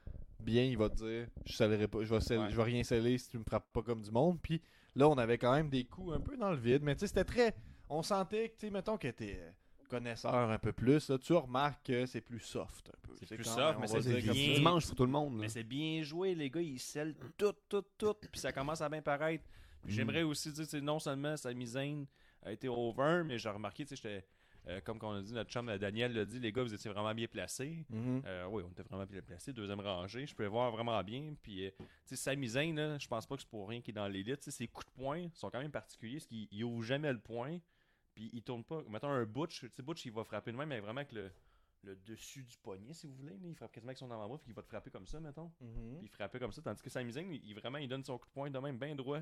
bien, il va te dire, je scellerai pas, je vais, scell- Ouais. je vais rien sceller si tu me frappes pas comme du monde. Puis là, on avait quand même des coups un peu dans le vide, mais tu sais, c'était très, on sentait que, tu sais, mettons que t'es connaisseur un peu plus, là, tu remarques que c'est plus soft un peu. C'est plus soft, mais c'est bien- dimanche pour tout le monde. là. Mais c'est bien joué, les gars, ils scellent tout, tout, tout, puis ça commence à bien paraître. Puis J'aimerais aussi dire, non seulement sa Zayn a été over, mais j'ai remarqué, tu sais, j'étais, euh, comme on a dit, notre chum Daniel l'a dit, les gars, vous étiez vraiment bien placés. Mhm. Euh, oui, on était vraiment bien placés, deuxième rangée, je pouvais voir vraiment bien. Puis, euh, tu sais, Sami Zayn, là, je pense pas que c'est pour rien qu'il est dans l'élite. Ses coups de poing sont quand même particuliers, parce qu'il ouvre jamais le poing, puis il tourne pas. Mettons un Butch, tu sais, Butch, il va frapper de même, mais vraiment avec le, le dessus du poignet, si vous voulez. il frappe quasiment avec son avant-bras, puis il va te frapper comme ça, mettons. Mhm. Puis il frappait comme ça, tandis que Sami Zayn, il, vraiment, il donne son coup de poing de même bien droit,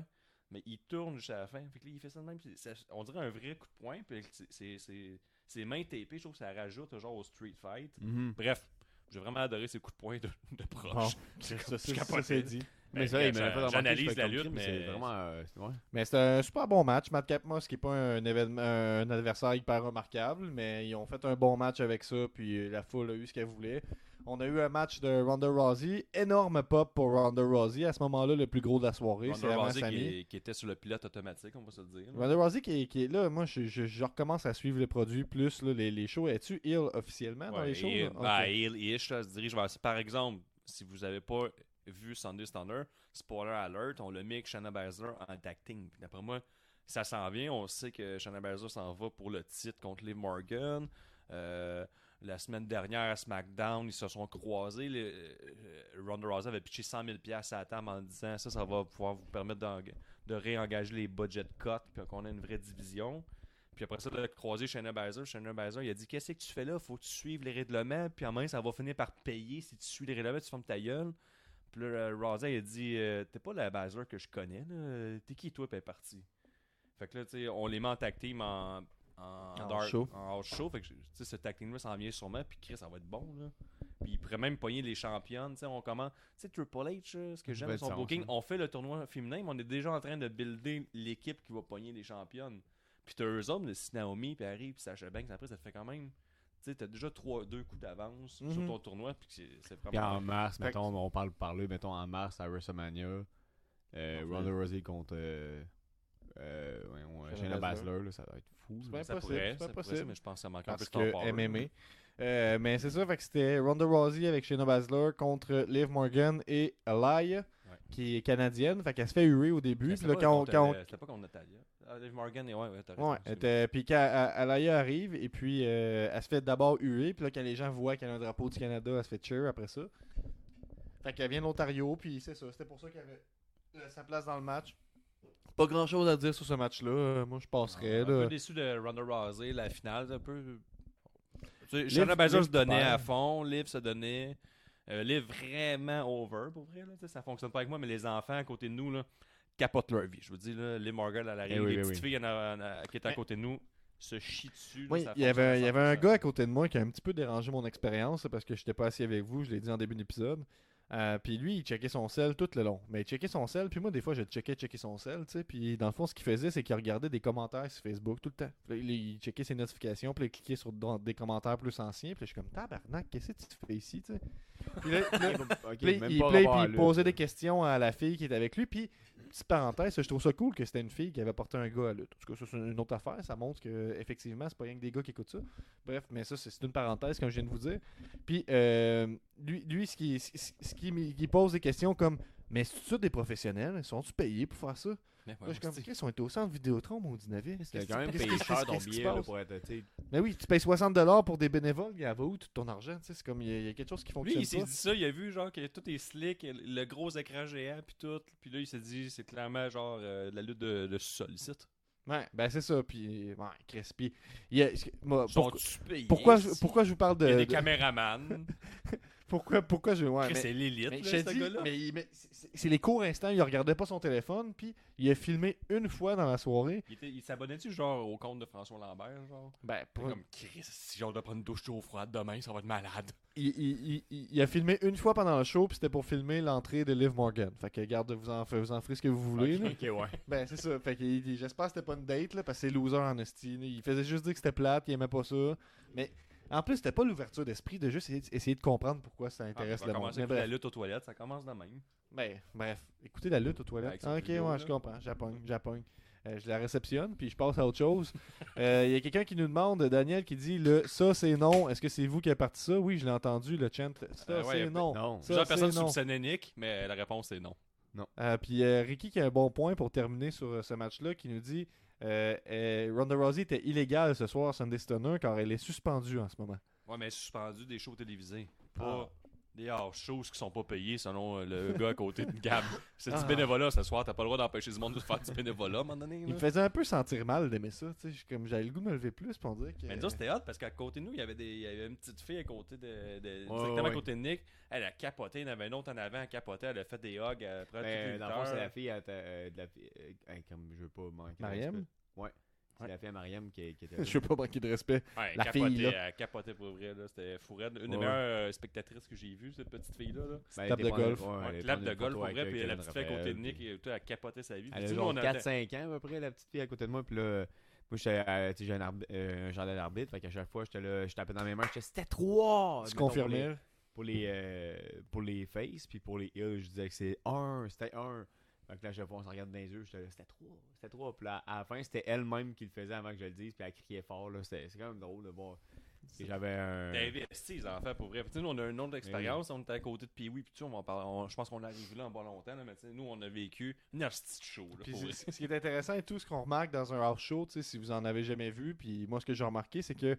mais il tourne jusqu'à la fin. Fait que là, il fait ça de même, ça- on dirait un vrai coup de poing, puis ses mains tapées, je trouve que ça rajoute genre au street fight. Mhm. Bref, j'ai vraiment adoré ces coups de poing de, de Bon, *laughs* proche. ça, c'est dit. Mais Ben, ça, il m'avait J'analyse la lutte, mais C'est vraiment. euh, c'est- ouais. Mais c'était un super bon match. Madcap Moss, qui n'est pas un, événement, un adversaire hyper remarquable, mais ils ont fait un bon match avec ça, puis la foule a eu ce qu'elle voulait. On a eu un match de Ronda Rousey. Énorme pop pour Ronda Rousey. À ce moment-là, le plus gros de la soirée, c'est Ronda Rousey qui, est- qui était sur le pilote automatique, on va se le dire. là. Ronda Rousey qui est, qui est là, moi je, je, je recommence à suivre les produits plus, là, les, les shows. Es-tu ill officiellement dans les shows? et- là? ben, Ok. il- se dirige vers Par exemple, si vous avez pas vu Sunday Stunner, spoiler alert, on l'a mis avec Shanna en acting. D'après moi, ça s'en vient. On sait que Shanna Baszler s'en va pour le titre contre Liv Morgan. Euh, la semaine dernière à SmackDown, ils se sont croisés. Euh, Ronda Rousey avait pitché 100 000 à la table en disant ça, ça va pouvoir vous permettre de réengager les budget cuts puis qu'on a une vraie division. Puis après ça, de croiser Shayna Baszler. Shayna Baszler, il a dit Qu'est-ce que tu fais là? Faut que tu suives les règlements. Puis en main, ça va finir par payer. Si tu suis les règlements, tu fermes ta gueule. Puis là, il a dit euh, T'es pas la Baszler que je connais. là. T'es qui, toi? Puis elle est partie. Fait que là, tu sais, on les met en tag team en. En, En dark- show. en show. Fait que, tu sais, ce tag team-là s'en vient sûrement. Puis Chris, ça va être bon, là. Puis il pourrait même pogner les championnes. Tu sais, on commence. Tu sais, Triple H, ce que j'aime son booking, hein. on fait le tournoi féminin, mais on est déjà en train de builder l'équipe qui va pogner les championnes. Puis t'as eux hommes, si Naomi, puis arrive, puis Sasha Banks, après, ça te fait quand même. Tu sais, t'as déjà trois, deux coups d'avance sur Mhm. ton tournoi, puis que c'est c'est Puis vraiment. en mars, Fait mettons, on parle par là, mettons en mars à WrestleMania, euh, On fait- Ronda Rousey contre euh, euh, voyons, euh, Shayna Baszler. Là, ça va être fou. C'est bien ça possible, pourrait, pas pourrait, ça, possible. mais je pense que ça manque un peu Parce de star que MMA. Euh, mais c'est ça, fait que c'était Ronda Rousey avec Shayna Baszler contre Liv Morgan et Alaya, qui est canadienne. Fait qu'elle se fait huer au début. Puis C'était là, pas quand quand on- euh, C'était pas contre Natalia. Ah, Liv Morgan, et ouais, ouais, t'as. Ouais, puis quand Alaya arrive, et puis euh, elle se fait d'abord huer, puis là, quand les gens voient qu'elle a un drapeau du Canada, elle se fait cheer après ça. Fait qu'elle vient de l'Ontario, puis c'est ça, c'était pour ça qu'elle avait euh, sa place dans le match. Pas grand chose à dire sur ce match-là, euh, moi je passerais. Un là. peu déçu de Ronda Rousey, la finale, un peu. Tu sais, Liv- se donnait à fond, Liv se donnait. Euh, Liv vraiment over, pour vrai. Là, ça fonctionne pas avec moi, mais les enfants à côté de nous là, capotent leur vie. Je vous dis, là, Liv Morgan, elle arrive, Eh oui, les eh petites oui. filles en a- en a- qui étaient à côté de nous se chient dessus. Oui, il y avait, il y à avait un 100%. gars à côté de moi qui a un petit peu dérangé mon expérience parce que je n'étais pas assis avec vous, je l'ai dit en début d'épisode. Euh, puis lui, il checkait son sel tout le long. Mais il checkait son sel, puis moi, des fois, je checkais, checker son sel, tu sais. Puis dans le fond, ce qu'il faisait, c'est qu'il regardait des commentaires sur Facebook tout le temps. Puis il, checkait ses notifications, puis il cliquait sur des commentaires plus anciens. Puis je suis comme, tabarnak, qu'est-ce que tu fais ici, tu sais? Puis là, *laughs* là, puis il, à il posait des questions à la fille qui était avec lui. Puis, petite parenthèse, je trouve ça cool que c'était une fille qui avait porté un gars à lutte. En tout cas, c'est une autre affaire. Ça montre que effectivement, c'est pas rien que des gars qui écoutent ça. Bref, mais ça, c'est une parenthèse, comme je viens de vous dire. Puis, euh, lui, lui, ce qui, ce, qui, pose des questions comme Mais c'est des professionnels? Sont-tu payés pour faire ça? Ouais, je suis comme qu'ils ont été au centre Vidéotron, mon Dinavis T'as quand même payé cher ton billet là, pour être. Mais oui, tu payes 60$ pour des bénévoles, il y avait où tout ton argent C'est comme, il y, a- il y a quelque chose qui Lui, fonctionne il s'est dit ça, il a vu genre que tout est slick, le gros écran géant, puis tout. Puis là, il s'est dit, c'est clairement genre euh, la lutte de, de sollicite. Ouais, ben c'est ça. Puis, ouais, Chris. Puis, il y a- moi, pourquoi, pourquoi, je, pourquoi je vous parle de. Il y a des de- caméramans. *laughs* pourquoi, pourquoi je. Ouais, c'est l'élite, mais ce mais mais c'est- les courts instants, il regardait pas son téléphone, puis il a filmé une fois dans la soirée. Il, s'abonnait-tu genre au compte de François Lambert, genre? Ben, C'est Comme Chris, si on doit prendre une douche chaud froide demain, ça va être malade. il, il- il- il- il a filmé une fois pendant le show, puis c'était pour filmer l'entrée de Liv Morgan. Fait que, garde, vous en, vous en ferez ce que vous voulez. là. Ok, ouais. *laughs* Ben, c'est ça. Fait que j'espère que c'était pas une date, là, parce que c'est loser en esti. là. Il faisait juste dire que c'était plate, il aimait pas ça. Mais en plus, c'était pas l'ouverture d'esprit de juste essayer, essayer de comprendre pourquoi ça Ah, intéresse on le monde. Mais avec la bref. lutte aux toilettes, ça commence de même. Ben, bref. Écoutez la lutte aux toilettes. Ah, ok, ouais, là. je comprends. J'appogne, j'appogne. Euh, je la réceptionne, puis je passe à autre chose. Euh, Il y a quelqu'un qui nous demande, Daniel, qui dit le ça c'est non. Est-ce que c'est vous qui avez parti ça? Oui, je l'ai entendu, le chant. Ça Euh, ouais, c'est non. non. Ça, c'est non. soupçonnaient Nick, mais la réponse est non. Euh, puis euh, Ricky qui a un bon point pour terminer sur euh, ce match-là, qui nous dit Ronda Rousey était illégale ce soir Sunday Stunner car elle est suspendue en ce moment. Ouais, mais suspendu des shows télévisés. Ah. Pas des hors-shows qui sont pas payés selon euh, le gars à côté de Gab. *laughs* C'est Ah. du bénévolat ce soir, t'as pas le droit d'empêcher du monde de faire du bénévolat à un moment donné. Il me faisait un peu sentir mal d'aimer ça. tu sais, Comme j'avais le goût de me lever plus pour dire que. Mais nous c'était hot parce qu'à côté de nous, il y avait, des, il y avait une petite fille à côté de. de directement ouais. à côté de Nick. Elle a capoté, il y en avait une autre en avant, elle capotait, elle a fait des hugs après Ben, dans le fond, c'est la fille à ta- euh, de la fille. euh, comme je veux pas manquer. Mariam? Ouais. C'est Ouais. la fille à Mariam qui, qui était. *laughs* je veux pas manquer de respect. Ouais, elle la capotait, fille, là. Elle capotait pour vrai, là. C'était fou raide. Une des meilleures euh, spectatrices que j'ai vues, cette petite fille-là. Là. Ben, table elle de golf. ouais, Ouais, elle clap était de golf pour vrai, puis euh, la petite fille à côté de Nick, tout, elle capotait sa vie. Elle a nous, genre on a- 4-5 ans à peu près, la petite fille à côté de moi. Puis là, moi, j'étais, euh, sais, un, euh, un genre d'arbitre. Fait qu'à chaque fois, j'étais là, je tapais dans mes mains. J'étais, c'était 3 Tu confirmais? Pour les, euh, pour les faces, puis pour les heels, je disais que c'est 1, c'était 1. Fait que là, chaque fois, on se regarde dans les yeux, c'était 3, c'était 3. Puis là, à la fin, c'était elle-même qui le faisait avant que je le dise, puis elle criait fort. Là, c'est quand même drôle de voir. Et j'avais un. T'as investi, les enfants, pour vrai. Tu sais, nous, on a un nombre d'expérience. On était à côté de Pee-Wee, puis tu sais, on va parler. on- je pense qu'on arrive là en pas longtemps, là, mais tu sais, nous, on a vécu une hostie de show, là, Puis pour c'est- vrai. ce ce qui est intéressant et tout ce qu'on remarque dans un house show, tu sais, si vous en avez jamais vu, puis moi ce que j'ai remarqué, c'est que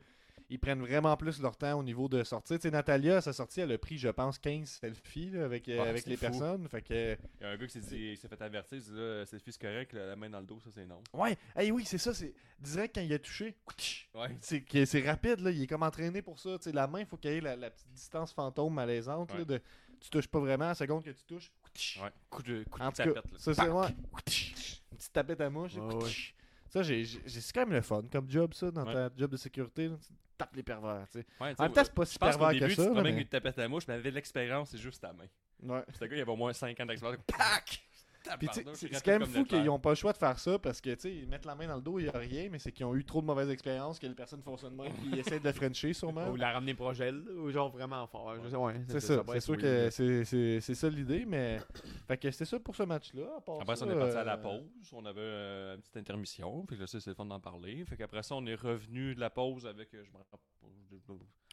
ils prennent vraiment plus leur temps au niveau de sortir. Tu sais, Natalia, sa sortie, elle a pris, je pense, 15 selfies là, avec, euh, Ouais, avec les fou. personnes. Fait que. Il y a un gars qui s'est dit, il s'est fait avertir, il s'est dit, là, c'est fils correct, la la main dans le dos, ça, c'est non. Ouais, hey, oui, c'est ça. C'est direct quand il a touché. Ouais. C'est que c'est rapide, là, il est comme entraîné pour ça. Tu sais, la main, il faut qu'il y ait la, la petite distance fantôme malaisante. là, Ouais. de, tu touches pas vraiment, à la seconde que tu touches. Ouais. Coup de, coup de En cas, tapette, là. ça c'est ouais. Une petite tapette à mouche. Ouais, ouais. Ça, j'ai, j'ai- c'est quand même le fun comme job, ça, dans Ouais. ta job de sécurité. Tu tapes les pervers, tu sais. Ouais, tu sais, En même temps, c'est pas si pervers début, que tu ça. te là, promènes mais- une tapette à mouche, mais avec l'expérience, c'est juste ta main. Ouais. Ce gars, il avait au moins 5 ans d'expérience. Pac! C'est quand même comme fou qu'ils n'ont pas le choix de faire ça parce que tu sais, ils mettent la main dans le dos, il n'y a rien, mais c'est qu'ils ont eu trop de mauvaises expériences que les personnes font ça de même puis ils essaient de le frencher sûrement. Ou la ramener proche d'elle, ou genre vraiment fort. Je sais, ouais, C'est ça, c'est sûr que c'est- c'est c'est ça l'idée, mais. Fait que c'était ça pour ce match-là. Après ça, on est parti à la euh, pause. On avait euh, une petite intermission. Fait que là, c'est le fun d'en parler. Fait qu'après ça, on est revenu de la pause avec. euh, je me rappelle.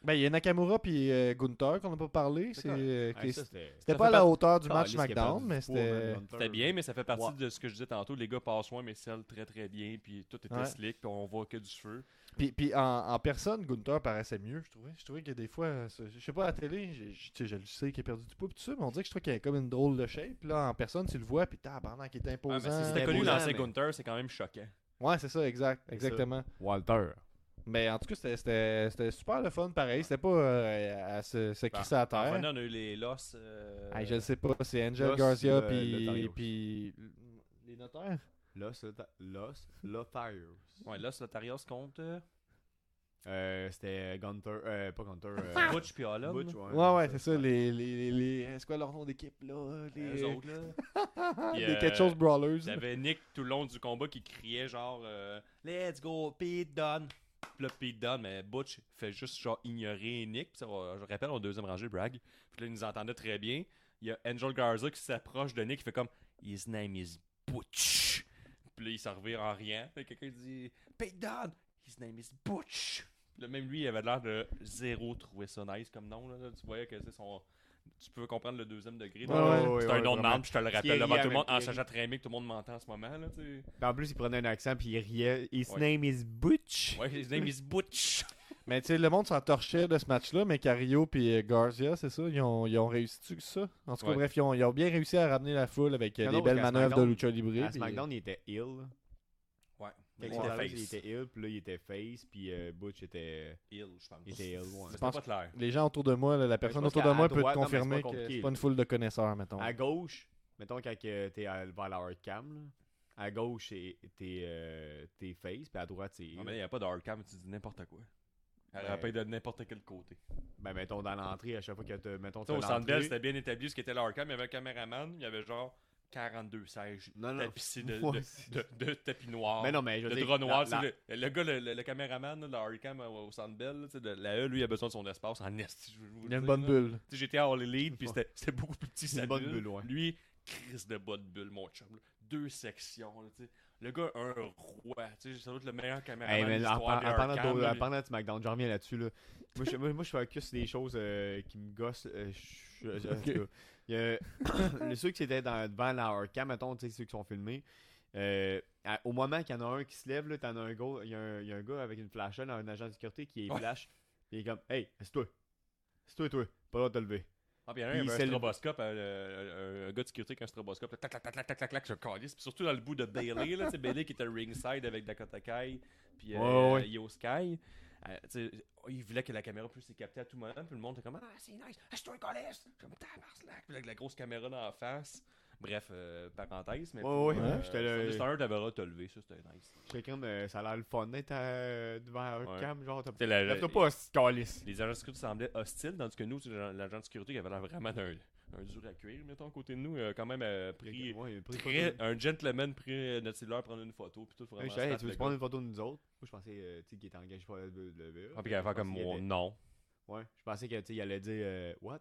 Ben, il y a Nakamura puis euh, Gunther qu'on n'a pas parlé. C'est euh, Ouais, c'était pas à la hauteur du match SmackDown, mais man, c'était. Bien, mais ça fait partie Ouais. de ce que je disais tantôt. Les gars passent loin, mais celle très très bien. Puis tout était Ouais. slick. Puis on voit que du feu. Puis, puis en, en personne, Gunther paraissait mieux, je trouvais. Je trouvais que des fois, euh, je sais pas, à la télé, j'ai- je, tu sais, je le sais qu'il a perdu du poids, pis tout ça, mais on dirait que je trouve qu'il a comme une drôle de shape. Puis Là, en personne, tu le vois, puis pendant qu'il est Ah, imposant. mais si c'était connu l'ancien mais- Gunther, c'est quand même choquant. Ouais, c'est ça, exact. Exactement. Walter. Mais en tout cas, c'était- c'était c'était super le fun, pareil. C'était pas euh, à se, se crisser à terre. on a eu les Loss. euh, Ah, je le sais pas, c'est Angel Los, Garcia, euh, puis puis les notaires? Los, Los, Lotharios. Ouais, Loss Lotarios contre. euh, c'était Gunter, euh, pas Gunter. euh, *laughs* Butch puis Holland. Butch, Ouais, ouais, c'est ça, les. les, les, les- C'est quoi leur nom d'équipe, là Les, Les autres, là. *laughs* Les euh, quelque chose Brawlers. Il y avait Nick tout le long du combat qui criait genre euh, Let's go, Pete Dunne. Puis là, Pete mais Butch fait juste genre ignorer Nick. Puis ça, on- je rappelle, au deuxième rangée, Bragg. Puis là, il nous entendait très bien. Il y a Angel Garza qui s'approche de Nick, qui fait comme His name is Butch. Puis là, il s'en revient en. Puis quelqu'un dit Pete Dunne, his name is Butch. Puis même lui, il avait l'air de zéro trouver ça nice comme nom. Tu voyais que c'est son. Tu peux comprendre le deuxième degré. Ouais, ouais. c'est un nom de marde, puis je te le rappelle devant tout le monde, en sachant très bien que tout le monde m'entend en ce moment. Là. Puis en plus, il prenait un accent puis il riait. His Ouais. name is Butch. Ouais, his name is Butch. *laughs* Mais tu sais, le monde s'en torchait de ce match-là, mais Cario et Garcia, c'est ça, ils ont, ils ont réussi ça? En tout cas, Ouais. bref, ils ont, ils ont bien réussi à ramener la foule avec euh, Non, des non, belles manœuvres de Lucha Libre. À puis- SmackDown, il était ill. Quand Il il était face. il était ill, puis là, il était face, puis euh, Butch était. Ill, je pense. Il était ill, ouais. C'était pense pas clair. Les gens autour de moi, là, la personne autour de moi peut te droite, non, confirmer pas que c'est pas une foule de connaisseurs, mettons. À gauche, mettons quand que t'es à- vers la hard cam, là, à gauche, c'est- t'es euh, t'es face, puis à droite, c'est Non, ill. mais il n'y a pas de hard cam, tu dis n'importe quoi. Elle Ouais. rappelle de n'importe quel côté. Ben, mettons dans l'entrée, à chaque fois que tu mettons, Tu sais, au l'entrée. c'était bien établi ce qu'était le hard cam. Il y avait un caméraman, il y avait genre 42 sièges Non, non. tapissés de, *laughs* de, de, de tapis noirs. Mais non, mais je de dire, drap noir. la- tu sais, la- Le, le gars, le, le, le caméraman, là, le cam euh, au de- la E, lui, il a besoin de son espace en vous Il a une bonne bulle. J'étais à All Elite, puis c'était beaucoup plus petit une bonne bulle. bulle, ouais. Lui, crise de bonne bulle, mon chum. là. Deux sections, là. Le gars, un roi. Tu sais, doit être le meilleur caméraman Hey, de mais en, l'histoire en, parlant de, de SmackDown, je reviens là-dessus. Là. Moi, je, moi, moi, je des choses euh, qui me gossent. euh, je- *laughs* il y a- les *coughs* ceux qui étaient dans, devant la hardcam, mettons, ceux qui sont filmés. euh, à- au moment qu'il y en a un qui se lève, là, t'en as un gars, il y, a un- il y a un gars avec une flashlight, un agent de sécurité qui est Ouais. flash. Il est comme, hey, c'est toi. C'est toi, toi. Pas le droit de te lever. Ah, puis il y en a un, il avait c'est un stroboscope, euh, un, un gars de sécurité avec un stroboscope, là, clac, clac, clac, clac, clac, clac, clac, je calisse. Puis surtout dans le bout de Bailey, là, sais, Bailey qui était ringside avec Dakota Kai, puis euh, Ouais, ouais. Io Sky. Euh, il voulait que la caméra puisse les capter à tout moment, puis le monde était comme Ah, c'est nice, ah, c'est toi, calisse. Comme tabarnak, puis avec la grosse caméra dans la face. Bref, euh, parenthèse, mais Ouais, euh, j'étais t'avais le droit de te lever, ça c'était nice. J'étais comme, euh, ça a l'air le fun d'être euh, devant la hardcam. Genre, t'as la- la- Lève-toi pas, calice. les agents de sécurité semblaient hostiles, tandis que nous, l'agent de sécurité qui avait l'air vraiment d'un un dur à cuire, mettons, à côté de nous, euh, quand même euh, pris, Ouais, il a pris Très- un gentleman pris euh, notre cellulaire prendre une photo puis tout vraiment hey, tu veux prendre une photo de nous autres? Moi, je pensais euh, qu'il était engagé par le- gars. Ah, puis qu'il allait faire comme qu'il était- non Ouais, je pensais que, tu sais, il allait dire euh, What?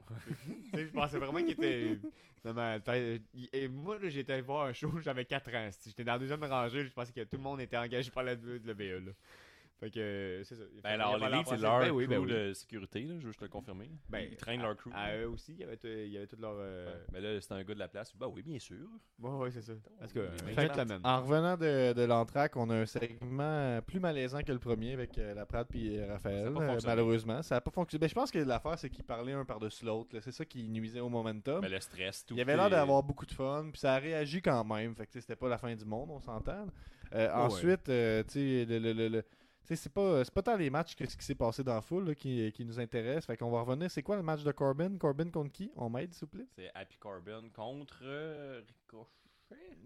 *laughs* Tu sais, je pensais vraiment qu'il était. Non, mais, et moi, là, j'étais voir un show, j'avais 4 ans. J'étais dans la deuxième rangée, je pensais que tout le monde était engagé par la WWE. Là. Fait que euh, c'est ça. Ben, Fait- alors, les League, c'est leur ben oui, ben crew oui. de sécurité, là, je veux juste te le confirmer. Ben, Ils traînent leur crew. À eux aussi, il y avait, tout- il y avait tout leur. euh, Ouais. Mais là, c'est un gars de la place. Bah oui, bien sûr. Ouais, ouais, c'est ça. Parce que. Un fait- gentleman. En revenant de, de l'entraque, on a un segment plus malaisant que le premier avec euh, la Prade puis euh, Raphaël. Ça a pas euh, fonctionné. malheureusement, ça n'a pas fonctionné. Ben, je pense que l'affaire, c'est qu'ils parlaient un par-dessus l'autre. C'est ça qui nuisait au momentum. Mais le stress, tout. Il avait l'air d'avoir beaucoup de fun, puis ça a réagi quand même. Fait que c'était pas la fin du monde, on s'entend. Euh, ensuite, euh, tu sais, le, c'est pas, c'est pas tant les matchs que ce qui s'est passé dans la foule là, qui, qui nous intéresse. Fait qu'on va revenir. C'est quoi le match de Corbin? Corbin contre qui? On m'aide, s'il vous plaît C'est Happy Corbin contre euh, Ricochet.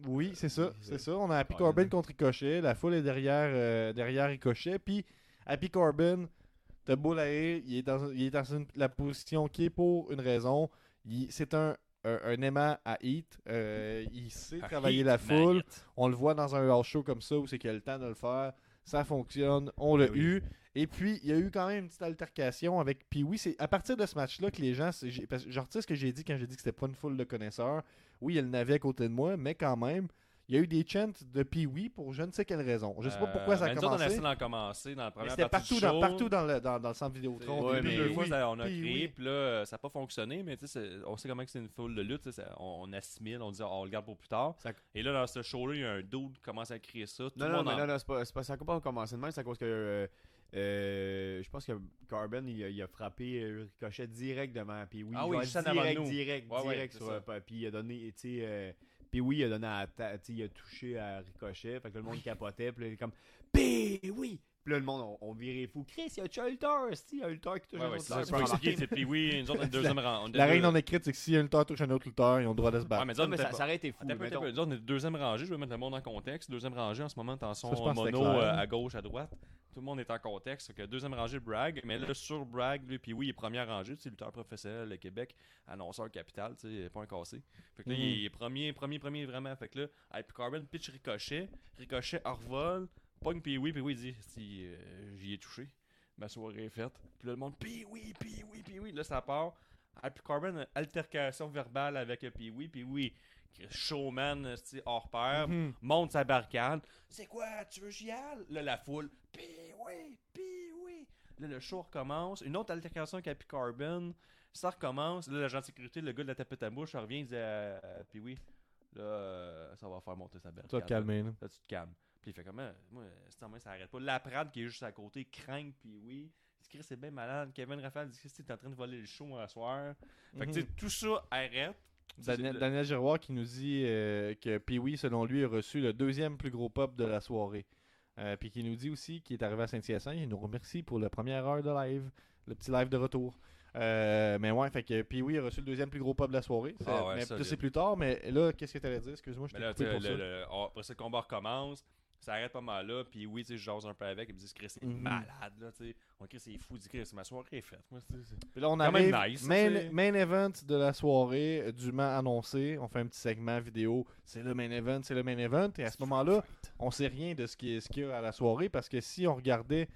Oui, c'est ça. C'est ça. On a Happy. Corbin contre Ricochet. La foule est derrière, euh, derrière Ricochet. Puis Happy Corbin, t'as beau l'air, il est dans, il est dans une- la position qui est pour une raison. Il- C'est un, un, un aimant à hit. Euh, il sait travailler Heat la foule. Magnet. On le voit dans un house show comme ça où c'est qu'il a le temps de le faire. Ça fonctionne. On l'a Ben oui. eu. Et puis, il y a eu quand même une petite altercation avec. Puis oui, c'est à partir de ce match-là que les gens. parce que Je retire ce que j'ai dit quand j'ai dit que c'était pas une foule de connaisseurs. Oui, il y a le navet à côté de moi, mais quand même, il y a eu des chants de Pee-Wee pour je ne sais quelle raison. Je sais pas pourquoi ça a Euh, on a commencé. essayé d'en commencer dans la mais première C'était partie partout du dans, partout dans le, dans, dans le centre Vidéotron. Ouais, mais deux oui. fois, ça- on a oui. puis là, ça n'a pas fonctionné, mais tu sais, c'est- on sait comment que c'est une foule de lutte, ça- on, on assimile, on dit, oh, on le garde pour plus tard. Ça- Et là, dans ce show-là, il y a un dude qui commence à créer ça. Tout Non, le non, monde mais en- non, non, c'est pas, c'est pas, ça n'a pas commencé de même, c'est à cause que. euh, euh, je pense que Carbon il a, il a frappé Ricochet direct devant puis oui, Ah oui, direct, nous. direct, Ouais, ouais, direct c'est sur ça. puis il a donné, tu sais, euh, puis oui, il a donné à il a touché à Ricochet, fait que le monde capotait, puis il est comme, puis oui, puis là le monde on, on virait fou, Chris, il y a un lutteur, il y a un lutteur qui touche Ouais, un autre lutteur. c'est puis oui, nous autres, on est *laughs* deuxième est La règle non écrite, c'est que si un lutteur touche un autre lutteur, ils ont le droit de se battre. Ouais, mais Non, mais ça, ça aurait été fou, mettons. Nous autres, on est deuxième rangée, je vais mettre le monde en contexte. Deuxième rangée, en ce moment, t'en son Ça, je pense que mono euh, à gauche, à droite. Tout le monde est en contexte. Fait que deuxième rangée, Bragg. Mais là, sur Bragg, lui, puis oui, il est première rangée. Tu sais, lutteur professionnel, le Québec, annonceur capital, tu sais, pas un cassé. Fait que là, Mhm. il est premier, premier, premier, vraiment. Fait que là, puis Corbin pitch Ricochet. Ricochet revole. Pogne puis oui, puis oui, il dit si euh, j'y ai touché. Ma soirée est faite. Puis là, le monde, puis oui, puis oui, puis oui. Là, ça part. Ah, puis Corbin, une altercation verbale avec puis oui, puis oui. Showman, c'est hors pair, Mhm. monte sa barricade. C'est quoi, tu veux j'y aille? Là, la foule, pis oui, pis oui. Là, le show recommence. Une autre altercation avec Happy Carbon. Ça recommence. Là, l'agent de sécurité, le gars de la tapette à bouche, revient, il dit à Puis oui, là, euh, ça va faire monter sa barricade. Tu vas te calmer. là. Là, tu te calmes. Puis il fait comment Moi, c'est en main, ça arrête pas. La Prade qui est juste à côté craint, puis oui. Chris, c'est bien malade. Kevin Raphaël dit que t'es en train de voler le show à soir. Fait que, tu sais, tout ça arrête. Daniel, Daniel Giroir qui nous dit euh, que Pee-Wee, selon lui, a reçu le deuxième plus gros pop de la soirée. Euh, Puis qui nous dit aussi qu'il est arrivé à Saint-Hyacinthe. Il nous remercie pour la première heure de live, le petit live de retour. Euh, mais ouais, fait que Pee-Wee a reçu le deuxième plus gros pop de la soirée. Ah ouais, mais c'est plus tard. Mais là, qu'est-ce que tu allais dire? Excuse-moi, je Mais t'ai là, coupé tu sais, pour le- ça. le- après ça, le combat recommence. Ça arrête pas mal là. Puis oui, tu sais, je jase un peu avec. Il me dit, Chris, c'est Mhm. malade, là, tu sais. On Chris, c'est fou. Dit, Chris, ma soirée est faite. Moi, Puis là, on même arrive. nice, main, event de la soirée, euh, dûment annoncé. On fait un petit segment vidéo. C'est le main event, c'est le main event. Et à ce moment-là, on sait rien de ce qui- ce qu'il y a à la soirée parce que si on regardait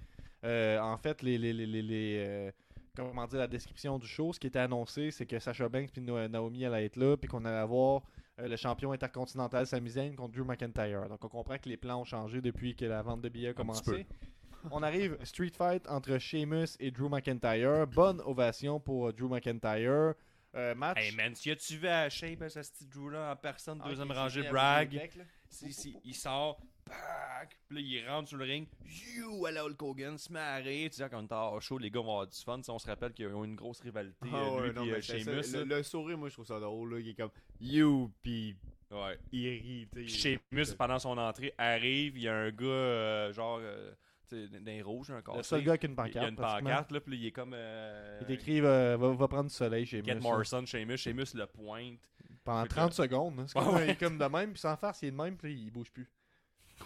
euh, en fait les, les, les, les- les, euh, comment dire la description du show, ce qui était annoncé, c'est que Sasha Banks et Naomi allaient être là, puis qu'on allait avoir euh, le champion intercontinental Sami Zayn contre Drew McIntyre. Donc on comprend que les plans ont changé depuis que la vente de billets a commencé. *laughs* On arrive Street Fight entre Sheamus et Drew McIntyre. Bonne ovation pour euh, Drew McIntyre. Euh, match. Hey man, si tu vu à Shape, ce petit Drew-là en personne, Ah, deuxième rangée, deck, là. Si, si, il sort, pack, puis là, il rentre sur le ring, you, à la Hulk Hogan, se rire. Tu sais, quand on est en show, les gars vont avoir du fun. Sais, on se rappelle qu'ils ont une grosse rivalité, Ah ouais, lui non, mais euh, Sheamus. ça, le, le sourire, moi, je trouve ça drôle, là, il est comme You, pis Ouais. il rit. Sheamus, pendant son entrée, arrive, il y a un gars, euh, genre, euh, tu sais, d'un rouge, un Le seul gars qui a une Il pancarte. y a une pancarte, là, puis là, il est comme. euh, Il t'écrit va, va, va prendre du soleil chez Get Morrison, Sheamus, Sheamus le pointe. Pendant Fait que- 30 secondes. hein. C'est comme, Ouais, ouais. Il est comme de même, puis sans farce, il est de même, puis il bouge plus.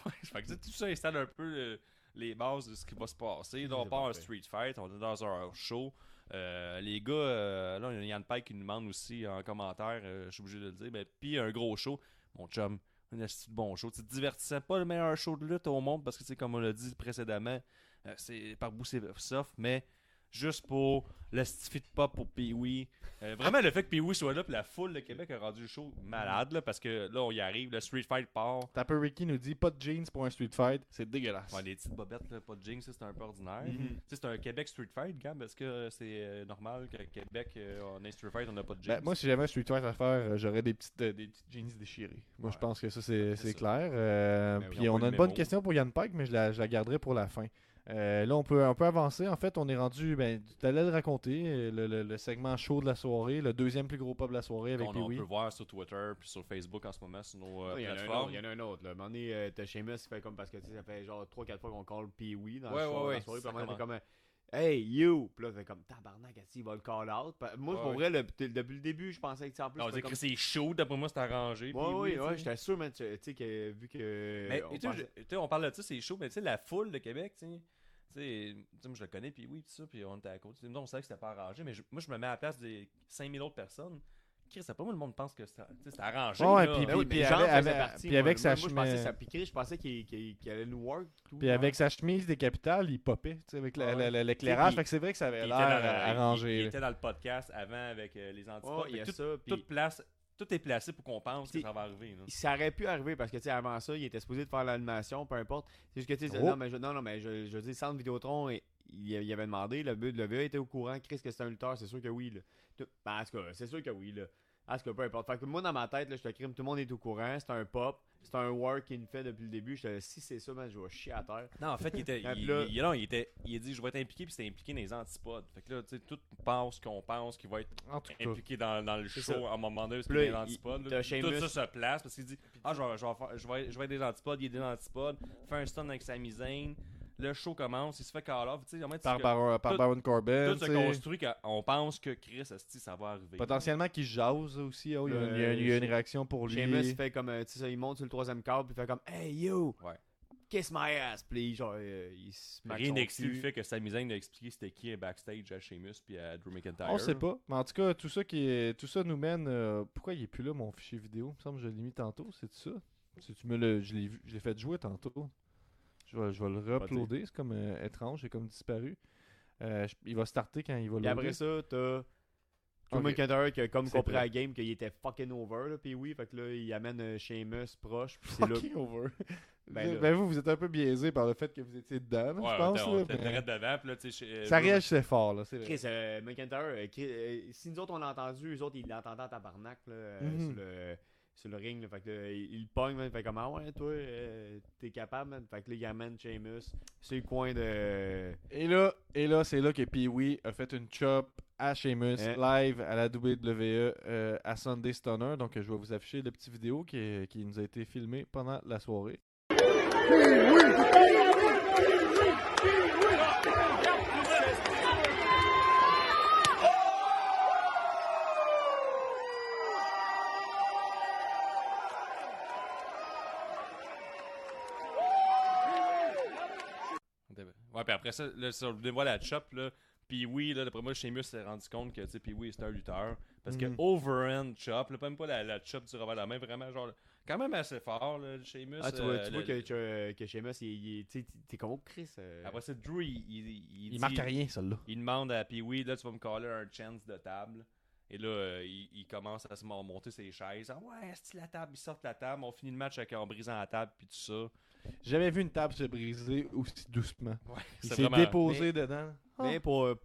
Fait que tout ça installe un peu euh, les bases de ce qui va se passer. Là, on C'est part un street fight, on est dans un show. Euh, les gars, euh, là, il y a Yann Pike qui nous demande aussi en commentaire, euh, je suis obligé de le dire, ben, puis un gros show, mon chum, un esti de bon show. Tu te divertissais pas le meilleur show de lutte au monde parce que, sais, comme on l'a dit précédemment, c'est par bout c'est soft, mais juste pour le stifi de pop pour Pee-Wee. Euh, vraiment, le fait que Pee-Wee soit là, puis la foule de Québec a rendu le show malade, là, parce que là, on y arrive, le Street Fight part. Tapper Ricky nous dit pas de jeans pour un street fight, c'est dégueulasse. Ouais, les petites bobettes, là, pas de jeans, c'est un peu ordinaire. Mhm. C'est un Québec Street Fight, Gab. Est-ce que c'est euh, normal qu'à Québec, euh, on ait Street Fight, on n'a pas de jeans? Ben, moi, si j'avais un street fight à faire, j'aurais des petites, euh, des petites jeans déchirées. Moi, je pense que ça, c'est clair. Euh, Ben puis on a une bonne question pour Yann Pike, mais je la, je la garderai pour la fin. Euh, là, on peut, on peut avancer. En fait, on est rendu, ben, tu allais le raconter, le, le- le segment chaud de la soirée, le deuxième plus gros pop de la soirée avec on Pee-Wee. peut voir sur Twitter puis sur Facebook en ce moment, sur nos euh, Il y, en a un autre, plateformes. il y en a un autre. Là. À un moment donné, euh, t'as Sheamus qui fait comme parce que ça fait genre 3-4 fois qu'on call Pee-Wee dans, le Ouais, soir- ouais, dans ouais, la soirée. Puis ça comme Hey, you! Puis là, fait comme tabarnak, qu'il va le call out? Moi, pour vrai, depuis le début, je pensais que en plus. Non, comme... c'est chaud, d'après moi, c'est arrangé. Ouais, Pee-Wee, ouais, j'étais sûr, man, tu sais, que vu que. Mais tu sais, on parle de ça, c'est chaud, mais tu sais, la foule de Québec, tu sais. Tu sais, je le connais, puis oui, tout ça, puis on était à côté. Non, on savait que c'était pas arrangé, mais moi je me mets à la place des 5000 autres personnes. Chris, c'est pas moi le monde pense que c'était arrangé. Ouais, là. puis- Ben oui, puis avec- avec- partie, puis moi. avec Moi, sa moi, je pensais chemise- ça piquerait, je pensais qu'il qu'il- qu'il allait nous work. Tout, Puis avec sa chemise des capitales, il popait, tu sais, avec la- Ouais, ouais. la- la- l'éclairage. Puis- Fait que c'est vrai que ça avait il l'air était dans le- euh, il- arrangé. Il, là. était dans le podcast avant avec euh, les antipodes. Fait il y a que tout, ça. puis- tout place, tout est placé pour qu'on pense que ça va arriver. là. ça aurait pu arriver parce que tu sais avant ça il était supposé de faire l'animation peu importe c'est juste que tu sais Oh. non mais je, non non mais je, je dis Centre Vidéotron il, il avait demandé le but le VA était au courant Chris que c'était un lutteur c'est sûr que oui là. Ben, en tout cas c'est sûr que oui là en tout cas peu importe fait que moi dans ma tête là je te crime tout le monde est au courant c'est un pop c'est un work qu'il me fait depuis le début je te si c'est ça man je vais chier à terre Non, en fait, il était. Ah, il, là- il- non, il était. Il a dit je vais être impliqué, puis c'était impliqué dans les antipodes. Fait que là, tu sais, tout pense qu'on pense qu'il va être En tout cas. impliqué dans, dans le show à un moment donné, parce qu'il est là, dans les antipodes. là. Tout ça se place parce qu'il dit Ah, je vais, je, vais faire- je, vais, je vais être des antipodes, il est des antipodes. Fait un stun avec Sami Zayn. Le show commence, il se fait call off. Tu sais, Par, par tout- Baron Corbin. tout se construit qu'on pense que Chris, esti, ça va arriver. Potentiellement qu'il jase aussi. oh, il, y a, Le- il y a- il y a une réaction pour lui. Sheamus fait comme euh, tu sais ça, il monte sur le troisième câble puis il fait comme hey you Ouais. kiss my ass puis genre euh, il se Rien son n'exclut le fait que Sami Zayn a expliqué c'était qui est backstage à Sheamus puis à Drew McIntyre. On sait pas. Mais en tout cas, tout ça, qui est, tout ça nous mène. euh, pourquoi il est plus là, mon fichier vidéo? Il me semble que je l'ai mis tantôt. C'est ça? Si tu me le, Je l'ai vu- je l'ai fait jouer tantôt. Je vais, je vais le re-uploader. C'est comme euh, étrange. C'est comme disparu. Euh, je- il va starter quand il va Puis après loader. ça, t'as Drew Ok. McIntyre qui a comme C'est compris vrai. à la game qu'il était fucking over, là, puis oui, fait que là, il amène euh, Sheamus proche, puis c'est là... Fucking over. *laughs* Ben là. Ben vous, vous êtes un peu biaisé par le fait que vous étiez dedans, là, je pense. on là, était mais- direct devant, puis là, tu sais, Ça Drew- réagissait fort, là. C'est vrai. Chris, euh, McIntyre, euh, Chris, euh, si nous autres on l'a entendu, eux autres ils l'entendaient en tabarnak, là, euh, Mhm. sur, le, sur le ring, là, fait que là, il, il le pogne, man, fait comme, ah ouais, toi, euh, t'es capable, man, fait que là, il amène Sheamus, c'est le coin de... Et là, et là c'est là que Pee-Wee a fait une chop à Sheamus Hein? live à la WWE euh, à Sunday Stunner. Donc, je vais vous afficher la petite vidéo qui, est- qui nous a été filmée pendant la soirée. Ouais, après ça, là, ça, dévoile la chop, là. Puis oui, là, d'après moi, Sheamus s'est rendu compte que, tu sais, puis oui, c'était un lutteur. Parce que Mhm. overhand chop, là, même pas la, la chop du revers de la main, vraiment, genre, quand même assez fort, là, le Sheamus. Ah, tu vois, euh, tu vois le- que, que, que Sheamus, il, il, tu sais, t'es comme, oh, Chris... euh, Après ça, Drew, il, il, il, Il dit- marque rien, celle-là. Il demande à Pee-Wee, là, tu vas me caller un chance de table. Et là, euh, il, il commence à se mon- monter ses chaises. Ah ouais, c'est la table, ils sortent la table. On finit le match avec, en brisant la table, puis tout ça. J'ai jamais vu une table se briser aussi doucement. Ouais, Il c'est s'est vraiment- déposé dedans. Mais pour. euh,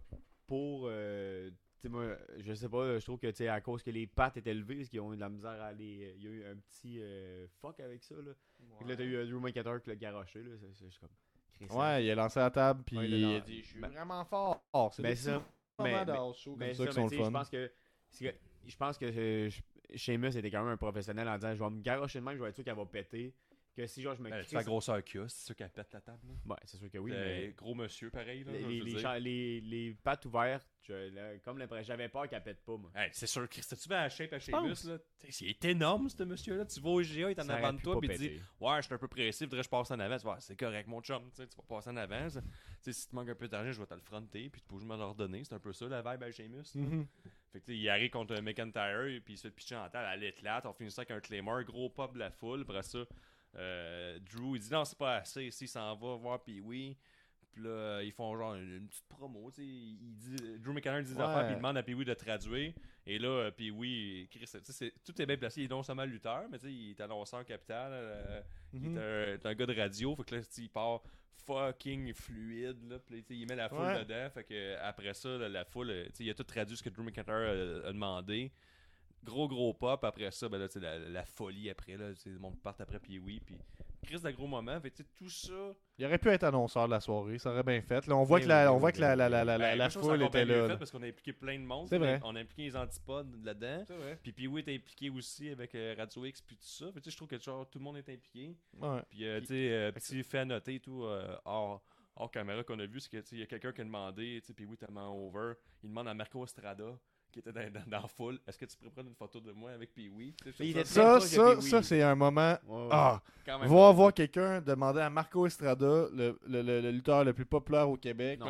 pour euh, tu sais, moi, je sais pas, je trouve que, tu sais, à cause que les pattes étaient levées, parce qu'ils ont eu de la misère à aller. Il y a eu un petit euh, fuck avec ça, là. Fait que là, t'as eu euh, Drew McIntyre qui l'a garoché, là. C'est c'est juste comme. Chris, Ouais, il a lancé la table, puis Ouais, il a il lan- a dit Je suis Ben- vraiment fort. C'est Ben, des ça. petits moments Mais- de mais- house show comme Mais ça ça, qui mais sont tu je pense que. c'est que- Je pense que euh, Sheamus était quand même un professionnel en disant je vais me garocher de même, je vais être sûr qu'elle va péter. Que si genre je me crisse- c'est la grosseur qu'il y a, c'est sûr qu'elle pète la table. Là. Ouais, c'est sûr que oui, Euh, mais. Gros monsieur, pareil. Là, Les, les, les, dire. cha- les- les pattes ouvertes, je- là, comme l'impression, j'avais peur qu'elle pète pas, moi. Hey, c'est sûr, Chris, t'as-tu bien la shape à pense. Sheamus, là? T'sais, Il est énorme, ce monsieur-là. Tu vas au GA, il est en Ça avant de toi, puis il dit. Ouais, je suis un peu pressé, voudrais que je passe en avant. Tu vas, c'est correct, mon chum, tu sais, tu vas passer en avant. Tu sais, si tu manques un peu d'argent, je vais te le fronter, puis tu peux me leur donner. C'est un peu ça, la vibe à Sheamus. Mhm. Fait que, tu sais, il arrive contre un McIntyre, et puis il se fait pitcher en table, elle éclate. On finit ça avec un Claymore, gros pop de la foule. Après ça, euh, Drew, il dit non, c'est pas assez. Ici, il s'en va voir Pee-Wee. Puis là, ils font genre une, une petite promo, tu sais. Il dit, Drew McIntyre dit des Ouais. affaires, puis il demande à Pee-Wee de traduire. Et là, euh, Pee-Wee, Chris, tu sais, c'est- tout est bien placé. Il est non seulement lutteur, mais tu sais, il est annonceur capital. euh, Mhm. Il est un, gars de radio. Fait que là, il part fucking fluide. Là, puis il met la foule Ouais. dedans. Fait que après ça, là, la foule, il a tout traduit ce que Drew McIntyre a, a demandé. Gros, gros pop. Après ça, ben là, la, la folie après. Là, le monde part après Pee-Wee. Puis Chris de gros moment. Fait tout ça. Il aurait pu être annonceur de la soirée, ça aurait bien fait. Là, on voit Oui, que la, oui, on oui, voit oui, que la, oui. la, la, la, ben, la ça foule était là. fait là. Parce qu'on a impliqué plein de monde. C'est vrai. On a impliqué les antipodes là-dedans. C'est vrai. Puis Pee-Wee est impliqué aussi avec euh, Radio X. Puis tout ça. Fait je trouve que genre, tout le monde est impliqué. Ouais. Puis, euh, tu sais, euh, petit fait à noter et tout, euh, hors, hors caméra qu'on a vu, c'est que, il y a quelqu'un qui a demandé, tu sais, puis oui, tellement over, il demande à Marco Estrada, qui était dans, dans, dans la foule, est-ce que tu pourrais prendre une photo de moi avec Pee-Wee? Ça, ça, ça c'est un moment. Ouais, ouais. Ah, voir voir quelqu'un demander à Marco Estrada, le, le, le, le lutteur le plus populaire au Québec. Non.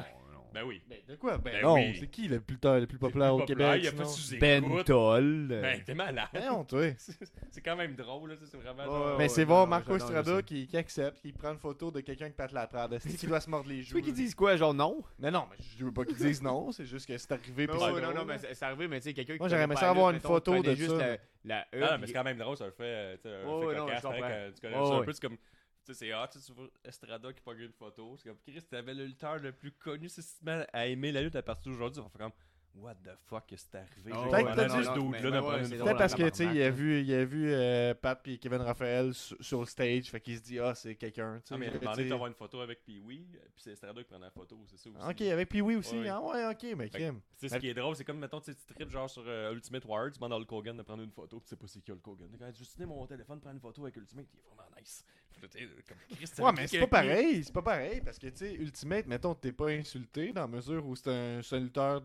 Ben oui. Ben, de quoi? Ben, Ben non, oui. c'est qui le lutteur le plus populaire au Populaire, Québec Il a fait sinon? sous Ben. Toll. Ben, t'es malade. Ben non, toi. *laughs* c'est quand même drôle, là, tu c'est vraiment Mais c'est non, voir non, Marco non, Estrada qui, qui accepte, qui prend une photo de quelqu'un qui pète la prade. Est-ce qu'il doit se mordre les *laughs* Tu joues veux qu'ils disent quoi, genre non? Mais non, mais je veux pas qu'ils disent non, c'est juste que c'est arrivé ouais, non, drôle. non, mais c'est arrivé, mais tu sais, quelqu'un qui. Moi, j'aurais aimé ça avoir une photo tu de juste ça. la, E. Ah, mais c'est quand même drôle, ça le fait, euh, tu sais, un non, tu peu, c'est comme, tu c'est hot, sais, tu vois Estrada qui pogne une photo, c'est comme, Chris, t'avais le lutteur le plus connu, mets à aimer la lutte à partir d'aujourd'hui, on fait comme, what the fuck, arrivé? Ouais, ouais, c'est photo. Peut-être parce que, tu il a vu, il a vu euh, Pat et Kevin Raphaël sur, sur le stage, fait qu'il se dit, ah, c'est quelqu'un, tu sais. Ah, mais il a tu demandé d'avoir une photo avec Pee-Wee, puis c'est Estrada qui prend la photo, c'est ça aussi. Ok, avec Pee-Wee aussi. Ouais. Ah ouais, ok, mais Kim. Tu sais, ce qui est drôle, c'est comme, mettons, tu tripes genre sur euh, Ultimate Warrior, tu demandes à Hulk Hogan de prendre une photo, puis tu sais pas c'est qui Hulk Hogan. Quand je tenais mon téléphone, prendre une photo avec Ultimate, il est vraiment nice. Comme t'as Ouais, mais c'est pas pareil, c'est pas pareil, parce que, tu sais, Ultimate, mettons, t'es pas insulté dans la mesure où c'est un, c'est lutteur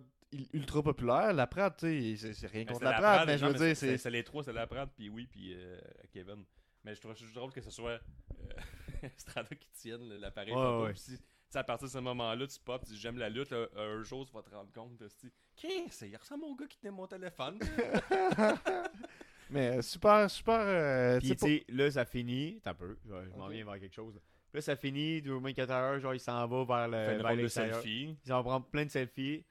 ultra populaire. La Prade, tu sais, c'est- rien Ben, contre c'est la la Prade, Prade, mais je veux dire, c'est les trois, c'est la Prade, puis oui, puis euh, Kevin. Mais je trouve ça juste drôle que ce soit euh, *laughs* Strada qui tienne l'appareil Ouais, si- tu à partir de ce moment-là, tu pop, tu dis j'aime la lutte, là, un jour tu vas te rendre compte de ce Qu'est-ce il ressemble au gars qui tenait mon téléphone. *laughs* Mais euh, super, super... euh, Puis, tu tu sais, là, ça finit. T'as peu. Je, je m'en viens vers quelque chose. Là, ça finit. Drew McIntyre, genre, il s'en va vers le. Fait une vers ronde de l'extérieur. selfie. Ils en prennent plein de selfies.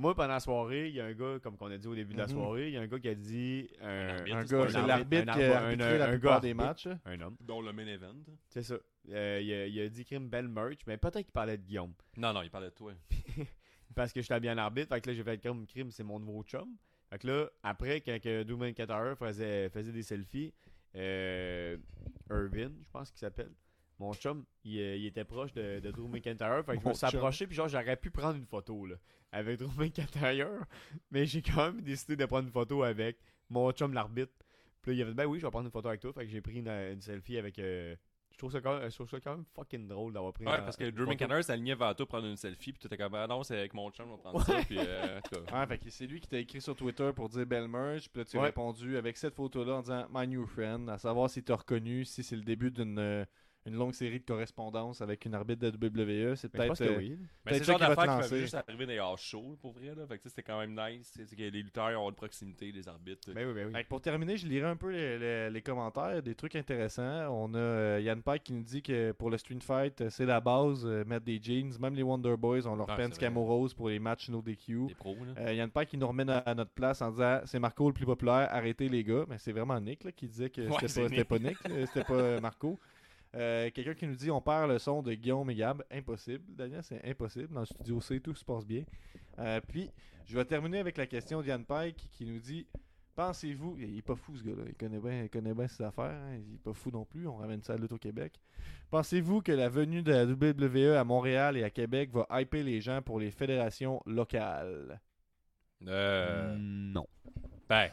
Moi, pendant la soirée, il y a un gars, comme on a dit au début de la Mhm. soirée, il y a un gars qui a dit. Un, un c'est gars, c'est un l'arbitre un qui a arbitre, arbitré un- la un plupart gars des matchs. un homme. Dont le main event. C'est ça. Euh, il, a, il a dit crime belle merch, mais peut-être qu'il parlait de Guillaume. Non, non, il parlait de toi. *laughs* Parce que j'étais bien arbitre. Fait que là, j'ai fait crime, crime, c'est mon nouveau chum. Fait que là, après, quand que Drew McIntyre faisait, faisait des selfies, euh, Irvin, je pense qu'il s'appelle. Mon chum, il, euh, il était proche de, de Drew McIntyre. Fait que je me suis approché, puis genre, j'aurais pu prendre une photo là, avec Drew McIntyre. Mais j'ai quand même décidé de prendre une photo avec mon chum, l'arbitre. Puis là, il a fait, ben oui, je vais prendre une photo avec toi. Fait que j'ai pris une, une selfie avec. euh, je, trouve ça quand même, je trouve ça quand même fucking drôle d'avoir pris Ouais, parce que Drew. McIntyre s'alignait vers toi prendre une selfie, puis tu étais comme, ah non, c'est avec mon chum, on va prendre ça. Puis, euh, en tout cas. Ouais, fait que c'est lui qui t'a écrit sur Twitter pour dire belle merch, puis là tu as Ouais. répondu avec cette photo-là en disant My new friend, à savoir si t'as reconnu, si c'est le début d'une euh, une longue série de correspondances avec une arbitre de WWE, c'est Mais peut-être que euh, oui. Mais Peut-être c'est genre qui va te d'affaires qui juste arriver dans les house shows, pour vrai. Là. Fait que c'était quand même nice. C'est que les lutteurs ont une proximité, les arbitres. Ben oui, ben oui. Fait que pour terminer, je lirai un peu les, les- les commentaires, des trucs intéressants. On a euh, Yann Pike qui nous dit que pour le Street Fight, euh, c'est la base, euh, mettre des jeans. Même les Wonder Boys ont leur Ah, pants camo rose pour les matchs no DQ. Les pros, là. Euh, Yann Pike qui nous remet à, à notre place en disant c'est Marco le plus populaire, arrêtez les gars. Mais c'est vraiment Nick là, qui disait que Ouais, c'était pas, Nick. pas Nick, c'était pas Marco. *laughs* Euh, Quelqu'un qui nous dit on perd le son de Guillaume et Gab. Impossible, Daniel, c'est impossible. Dans le studio C, tout se passe bien. Euh, puis, je vais terminer avec la question d'Yann Pike qui nous dit Pensez-vous, il est pas fou ce gars-là, il connaît bien, il connaît bien ses affaires, hein, il est pas fou non plus, on ramène ça à au Québec. Pensez-vous que la venue de la WWE à Montréal et à Québec va hyper les gens pour les fédérations locales? Euh, non. Ben,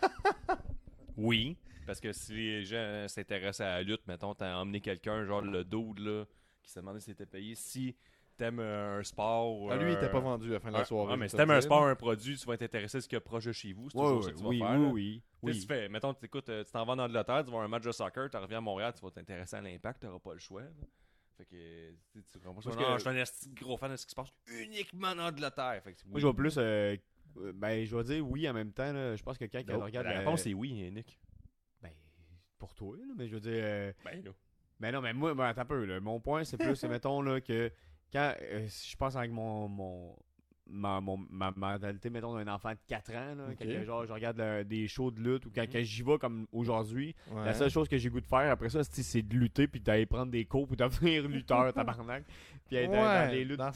*laughs* oui. Parce que si les gens s'intéressent à la lutte, mettons, t'as emmené quelqu'un, genre le dude, là, qui s'est demandé si c'était payé. Si t'aimes un sport. Ah, lui, il était pas vendu à la fin de la un- soirée. Ah, mais si t'aimes un sport, un produit, tu vas t'intéresser à ce qu'il y a proche de chez vous. C'est toujours ça que tu vas oui, faire. oui, Tu fais, mettons, t'écoutes, euh, tu t'en vas dans l'Angleterre, tu vas voir un match de soccer, tu reviens à Montréal, tu vas t'intéresser à l'impact, t'auras pas le choix. Fait que, tu comprends je suis un gros fan de ce qui se passe uniquement en Angleterre. Fait que, Moi, je vais plus. euh, euh, ben, je vais dire oui en même temps. Je pense que quand Non, on regarde. la euh, réponse est oui, Nick. Pour toi, là, mais je veux dire. euh, Ben là. Ben non, mais moi, ben, attends un peu. là. Mon point, c'est plus, *laughs* c'est, mettons, là, que quand euh, si je pense avec mon, mon, ma, mon- ma mentalité, mettons, d'un enfant de 4 ans, là, quand genre, je regarde le- des shows de lutte ou quand Mhm. j'y vais comme aujourd'hui, Ouais. la seule chose que j'ai goût de faire après ça, c'est de lutter puis d'aller prendre des cours pour devenir *laughs* lutteur, tabarnak. Puis être dans- Ouais, dans des luttes dans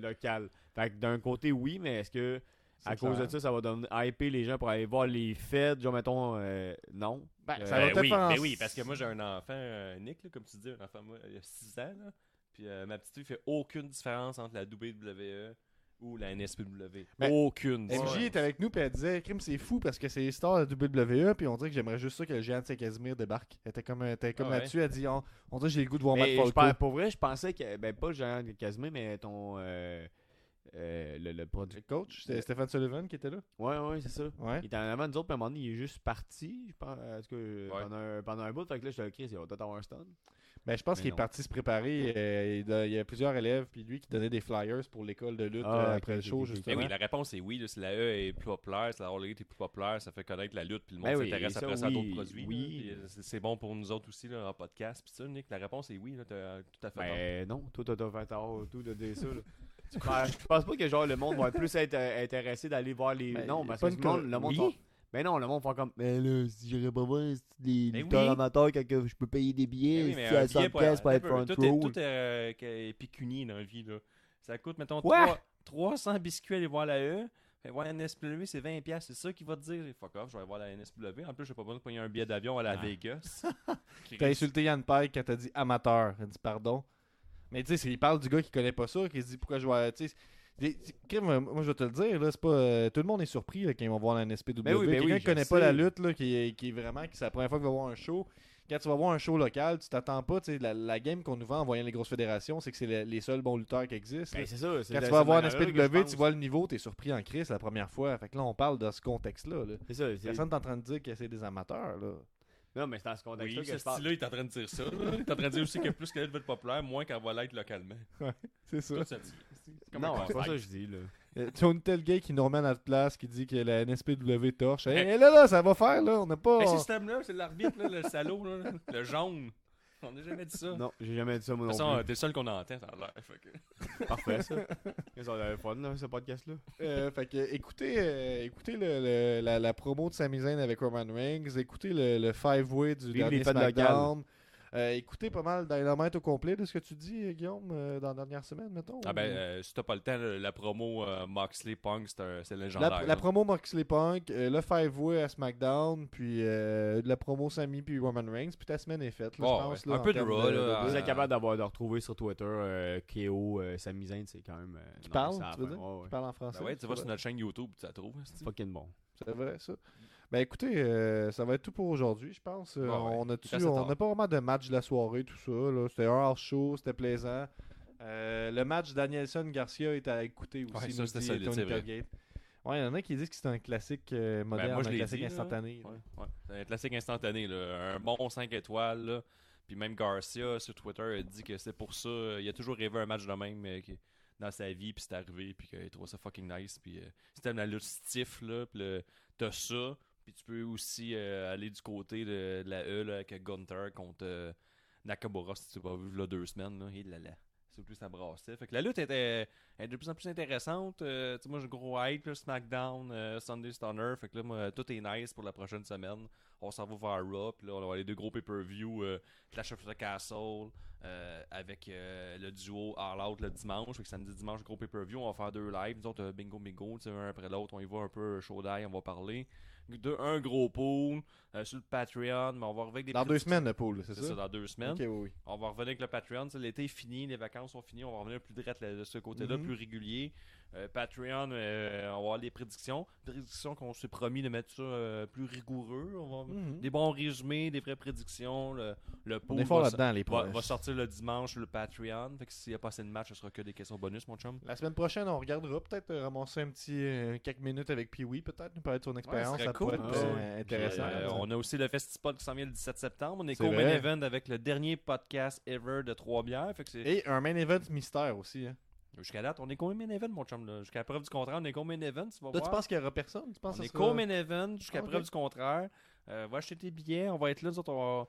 locales. Fait que d'un côté, oui, mais est-ce que À cause clair. de ça, ça va donner hyper les gens pour aller voir les fêtes, genre, mettons, euh, non. Ben, Euh, ça va Ben peut-être oui, en- ben oui, parce que moi j'ai un enfant, euh, Nick, là, comme tu dis, un enfant, moi, il a 6 ans, là, puis euh, ma petite fille fait aucune différence entre la WWE ou la NSPW. Ben, aucune MJ différence. était avec nous puis elle disait Crime c'est fou parce que c'est stars de WWE puis on dirait que j'aimerais juste ça que le géant de Saint-Casimir débarque. Elle était comme, elle était comme Ah ouais? là-dessus, elle dit on, on dirait que j'ai le goût de voir Mais Matt Falco. pour vrai, je pensais que, ben pas Jean Casimir, mais ton, euh, euh, le, le Le producteur. coach, c'était Stéphane Sullivan qui était là? Ouais, ouais, c'est ça. Ouais. Il était en avant de nous autres, puis à un moment donné, il est juste parti, je pense, en tout cas, pendant, un, pendant un bout. Fait que là, je te il va peut-être avoir un stun. Ben, je pense qu'il est parti se préparer. euh, il, y a plusieurs élèves, puis lui qui donnait des flyers pour l'école de lutte Ah, euh, après le show. Ben oui, la réponse est oui. là, si la E est plus populaire, si la Elite est plus populaire, ça fait connaître la lutte, puis le monde Ben oui, s'intéresse ça, après ça à oui, d'autres produits. oui. euh, c'est- bon pour nous autres aussi là, en podcast. Puis ça, Nick, la réponse est oui. là, T'as tout à fait. Ben non, toi, t'as fait tout de ça. *laughs* *laughs* Ben, je pense pas que genre le monde va plus être euh, intéressé d'aller voir les. Ben, non, parce pas que le monde, le monde oui. va- Ben non, le monde va comme. Mais là, si j'irais pas voir les Ben lutteurs oui. amateurs quand que je peux payer des billets, Ben oui, si mais à un 100 billet pour- pièces pour être front tout est, row. tout est, euh, est pécunier dans la vie. Là. Ça coûte, mettons, Quoi? 3 300 biscuits à aller voir la E. Fait voir la NSPW, c'est 20$. piastres, C'est ça qui va te dire. Fuck off, je vais aller voir la NSPW. En plus, j'ai pas besoin de payer un billet d'avion à la Ah. Vegas. *laughs* T'as insulté Yann Pike quand t'as dit amateur. Elle dit pardon. Mais tu sais, il parle du gars qui connaît pas ça, qui se dit pourquoi je vais. Tu sais, des- moi je vais te le dire, là, c'est pas. euh, tout le monde est surpris là, quand ils vont voir la NSPW. Ben oui, ben Quelqu'un oui, qui connaît pas la lutte, là, qui, est- qui est vraiment, qui c'est la première fois qu'il va voir un show. Quand tu vas voir un show local, tu t'attends pas, tu sais, la, la game qu'on nous vend en voyant les grosses fédérations, c'est que c'est le- les seuls bons lutteurs qui existent. Ben, c'est ça. c'est Quand tu vas voir un SPW, tu vois le niveau, t'es surpris en crise la première fois. Fait que là, on parle de ce contexte-là. Là. C'est ça. c'est- Personne n'est en train de dire que c'est des amateurs. Là. Non, mais c'est dans ce contexte-là Oui, que ce je parle. style-là, il est en train de dire ça. là. Il est en train de dire aussi que plus qu'elle va être populaire, moins qu'elle va l'être localement. *laughs* C'est ça. Tout ça dit. C'est comme Non, c'est pas ça que je dis, là. Euh, Tony Telgate qui nous remet à notre place, qui dit que la NSPW torche. Hey, Hey. là, là, ça va faire, là. On n'a pas. Hey, ce système-là, c'est l'arbitre, là, le salaud, là, le jaune. *laughs* On n'a jamais dit ça. De Non, j'ai jamais dit ça, moi toute non façon, plus. t'es le seul qu'on entend, ça a l'air. Fait que- *laughs* Parfait, ça. Ça a l'air fun, là, ce podcast-là? Euh, fait que, écoutez, euh, écoutez le, le- la, la promo de Sami Zayn avec Roman Reigns. Écoutez le, le five-way du Vive dernier les fêtes SmackDown. Euh, écoutez pas mal Dynamite au complet de ce que tu dis, Guillaume, euh, dans la dernière semaine, mettons. Ah ben, ou- euh, si t'as pas le temps, la promo euh, Moxley Punk, c'est un- c'est légendaire. La, la promo Moxley Punk, euh, le five-way à SmackDown, puis euh, de la promo Sami puis Roman Reigns, puis ta semaine est faite, là, Oh, je pense. ouais. là, Un peu de Raw, là, Vous êtes capable d'avoir de retrouver sur Twitter euh, KO, euh, Sami Zayn, c'est quand même. euh, Qui non, parle, c'est tu veux dire? Ouais, ouais. Tu parles en français. Ben ouais, tu c'est vas sur notre chaîne YouTube, tu la trouves. c'est-tu? Fucking bon. C'est vrai, ça. Ben écoutez, euh, ça va être tout pour aujourd'hui, je pense. Euh, ouais. on a Il on n'a pas vraiment de match de la soirée, tout ça. C'était un house show, c'était plaisant. Euh, le match Danielson-Garcia est à écouter aussi. Ouais, ça, c'était solide. Tailgate. Ouais, il y en a qui disent que c'est un classique moderne, Ben, moi, je un classique dit, instantané. Ouais, un classique instantané, là. un bon 5 étoiles. là. Puis même Garcia sur Twitter a dit que c'est pour ça. Il a toujours rêvé un match de même qui- dans sa vie, puis c'est arrivé, puis qu'il trouvait ça fucking nice. Puis euh, t'aimes la lutte stiff, là, puis t'as ça. Puis tu peux aussi euh, aller du côté de, de la E là, avec Gunther contre euh, Nakamura, si tu pas vu là deux semaines. Là, et là, là. C'est plus ça brassait. Fait que la lutte était, était de plus en plus intéressante. Euh, tu sais, moi, j'ai gros hype, là, SmackDown, euh, Sunday Stunner. Fait que là, moi, tout est nice pour la prochaine semaine. On s'en va vers Raw. Puis là, on va avoir les deux gros pay-per-view euh, Clash of the Castle euh, avec euh, le duo All Out le dimanche. Fait que samedi, dimanche, gros pay-per-view. On va faire deux lives. Nous autres, euh, bingo, bingo, tu sais, un après l'autre. On y va un peu chaud d'ail. On va parler. De, un gros pool euh, sur le Patreon. Mais on va revenir avec des Dans deux semaines, le pool, c'est ça? ça, dans deux semaines. Ok, oui, oui. On va revenir avec le Patreon. L'été est fini, les vacances sont finies. On va revenir plus direct de ce côté-là, Mhm. plus régulier. Euh, Patreon, euh, on va avoir les prédictions. Prédictions qu'on s'est promis de mettre ça euh, plus rigoureux. On va... Mhm. Des bons résumés, des vraies prédictions. Le, le On pool est fort va, là-dedans, les va, va sortir le dimanche sur le Patreon. Fait que s'il n'y a pas assez de matchs, ce sera que des questions bonus, mon chum. La semaine prochaine, on regardera peut-être ramasser un petit euh, quelques minutes avec Pee-Wee, peut-être, nous parler de son expérience. ça cool. pourrait être Ah euh, ouais. intéressant. Puis, euh, on a aussi le Festipod qui s'en vient le 17 septembre. On est C'est co main event avec le dernier podcast ever de Trois-Bières. Fait que c'est Et un main event mystère aussi. Hein. Jusqu'à date, on est co main event, mon chum. là. Jusqu'à preuve du contraire, on est co main event. Tu vas Là, tu penses qu'il n'y aura personne? Tu penses On est sera- co main event jusqu'à Ah, preuve du contraire. Euh, va acheter tes billets, on va être là, nous autres, on va,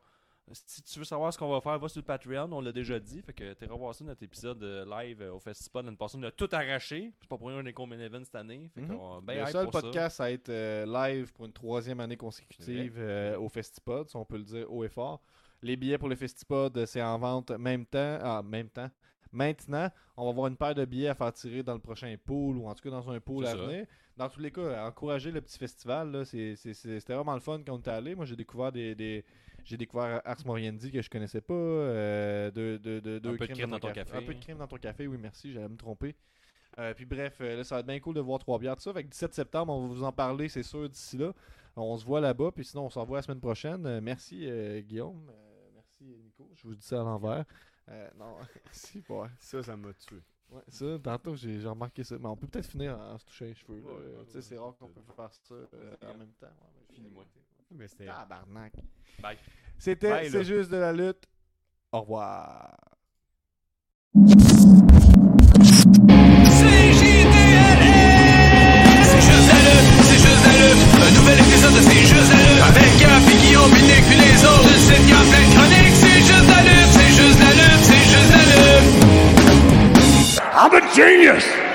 Si tu veux savoir ce qu'on va faire, va sur le Patreon, on l'a déjà dit. Fait que t'es revoir ça notre épisode euh, live euh, au festival l'année passée. On a tout arraché. C'est pas pour rien qu'on est comme event cette année. Fait Mhm. qu'on ben le seul pour ça. podcast à être euh, live pour une troisième année consécutive euh, au Festipod, si on peut le dire haut et fort. Les billets pour le Festipod, c'est en vente même temps. Ah, même temps. Maintenant, on va avoir une paire de billets à faire tirer dans le prochain pool ou en tout cas dans un pool à ça. venir. Dans tous les cas, encourager le petit festival, c'était vraiment le fun quand on était allé. Moi, j'ai découvert des, des- j'ai découvert Ars Moriendi que je connaissais pas. euh, de, de, de- deux peu de crème dans ton café. café. Un peu de crème dans ton café, oui, merci, j'allais me tromper. Euh, puis bref, euh, là, ça va être bien cool de voir trois bières de ça. Fait que 17 septembre, on va vous en parler, c'est sûr, d'ici là. On se voit là-bas, puis sinon, on se revoit la semaine prochaine. Euh, merci, Guillaume. Merci, Nico. Je vous dis ça à l'envers. Euh, non, *laughs* si, ouais. Ça, ça m'a tué. Ouais, ça, tantôt, j'ai j'ai remarqué ça. Mais on peut peut-être finir en, en se touchant les cheveux. là. Ouais, ouais, tu sais, ouais, c'est rare qu'on peut faire ça euh, en même temps. Ouais, mais Finis-moi. Mais c'était. Tabarnak. Bye. C'était C'est juste de la lutte. Au revoir. I'm a genius!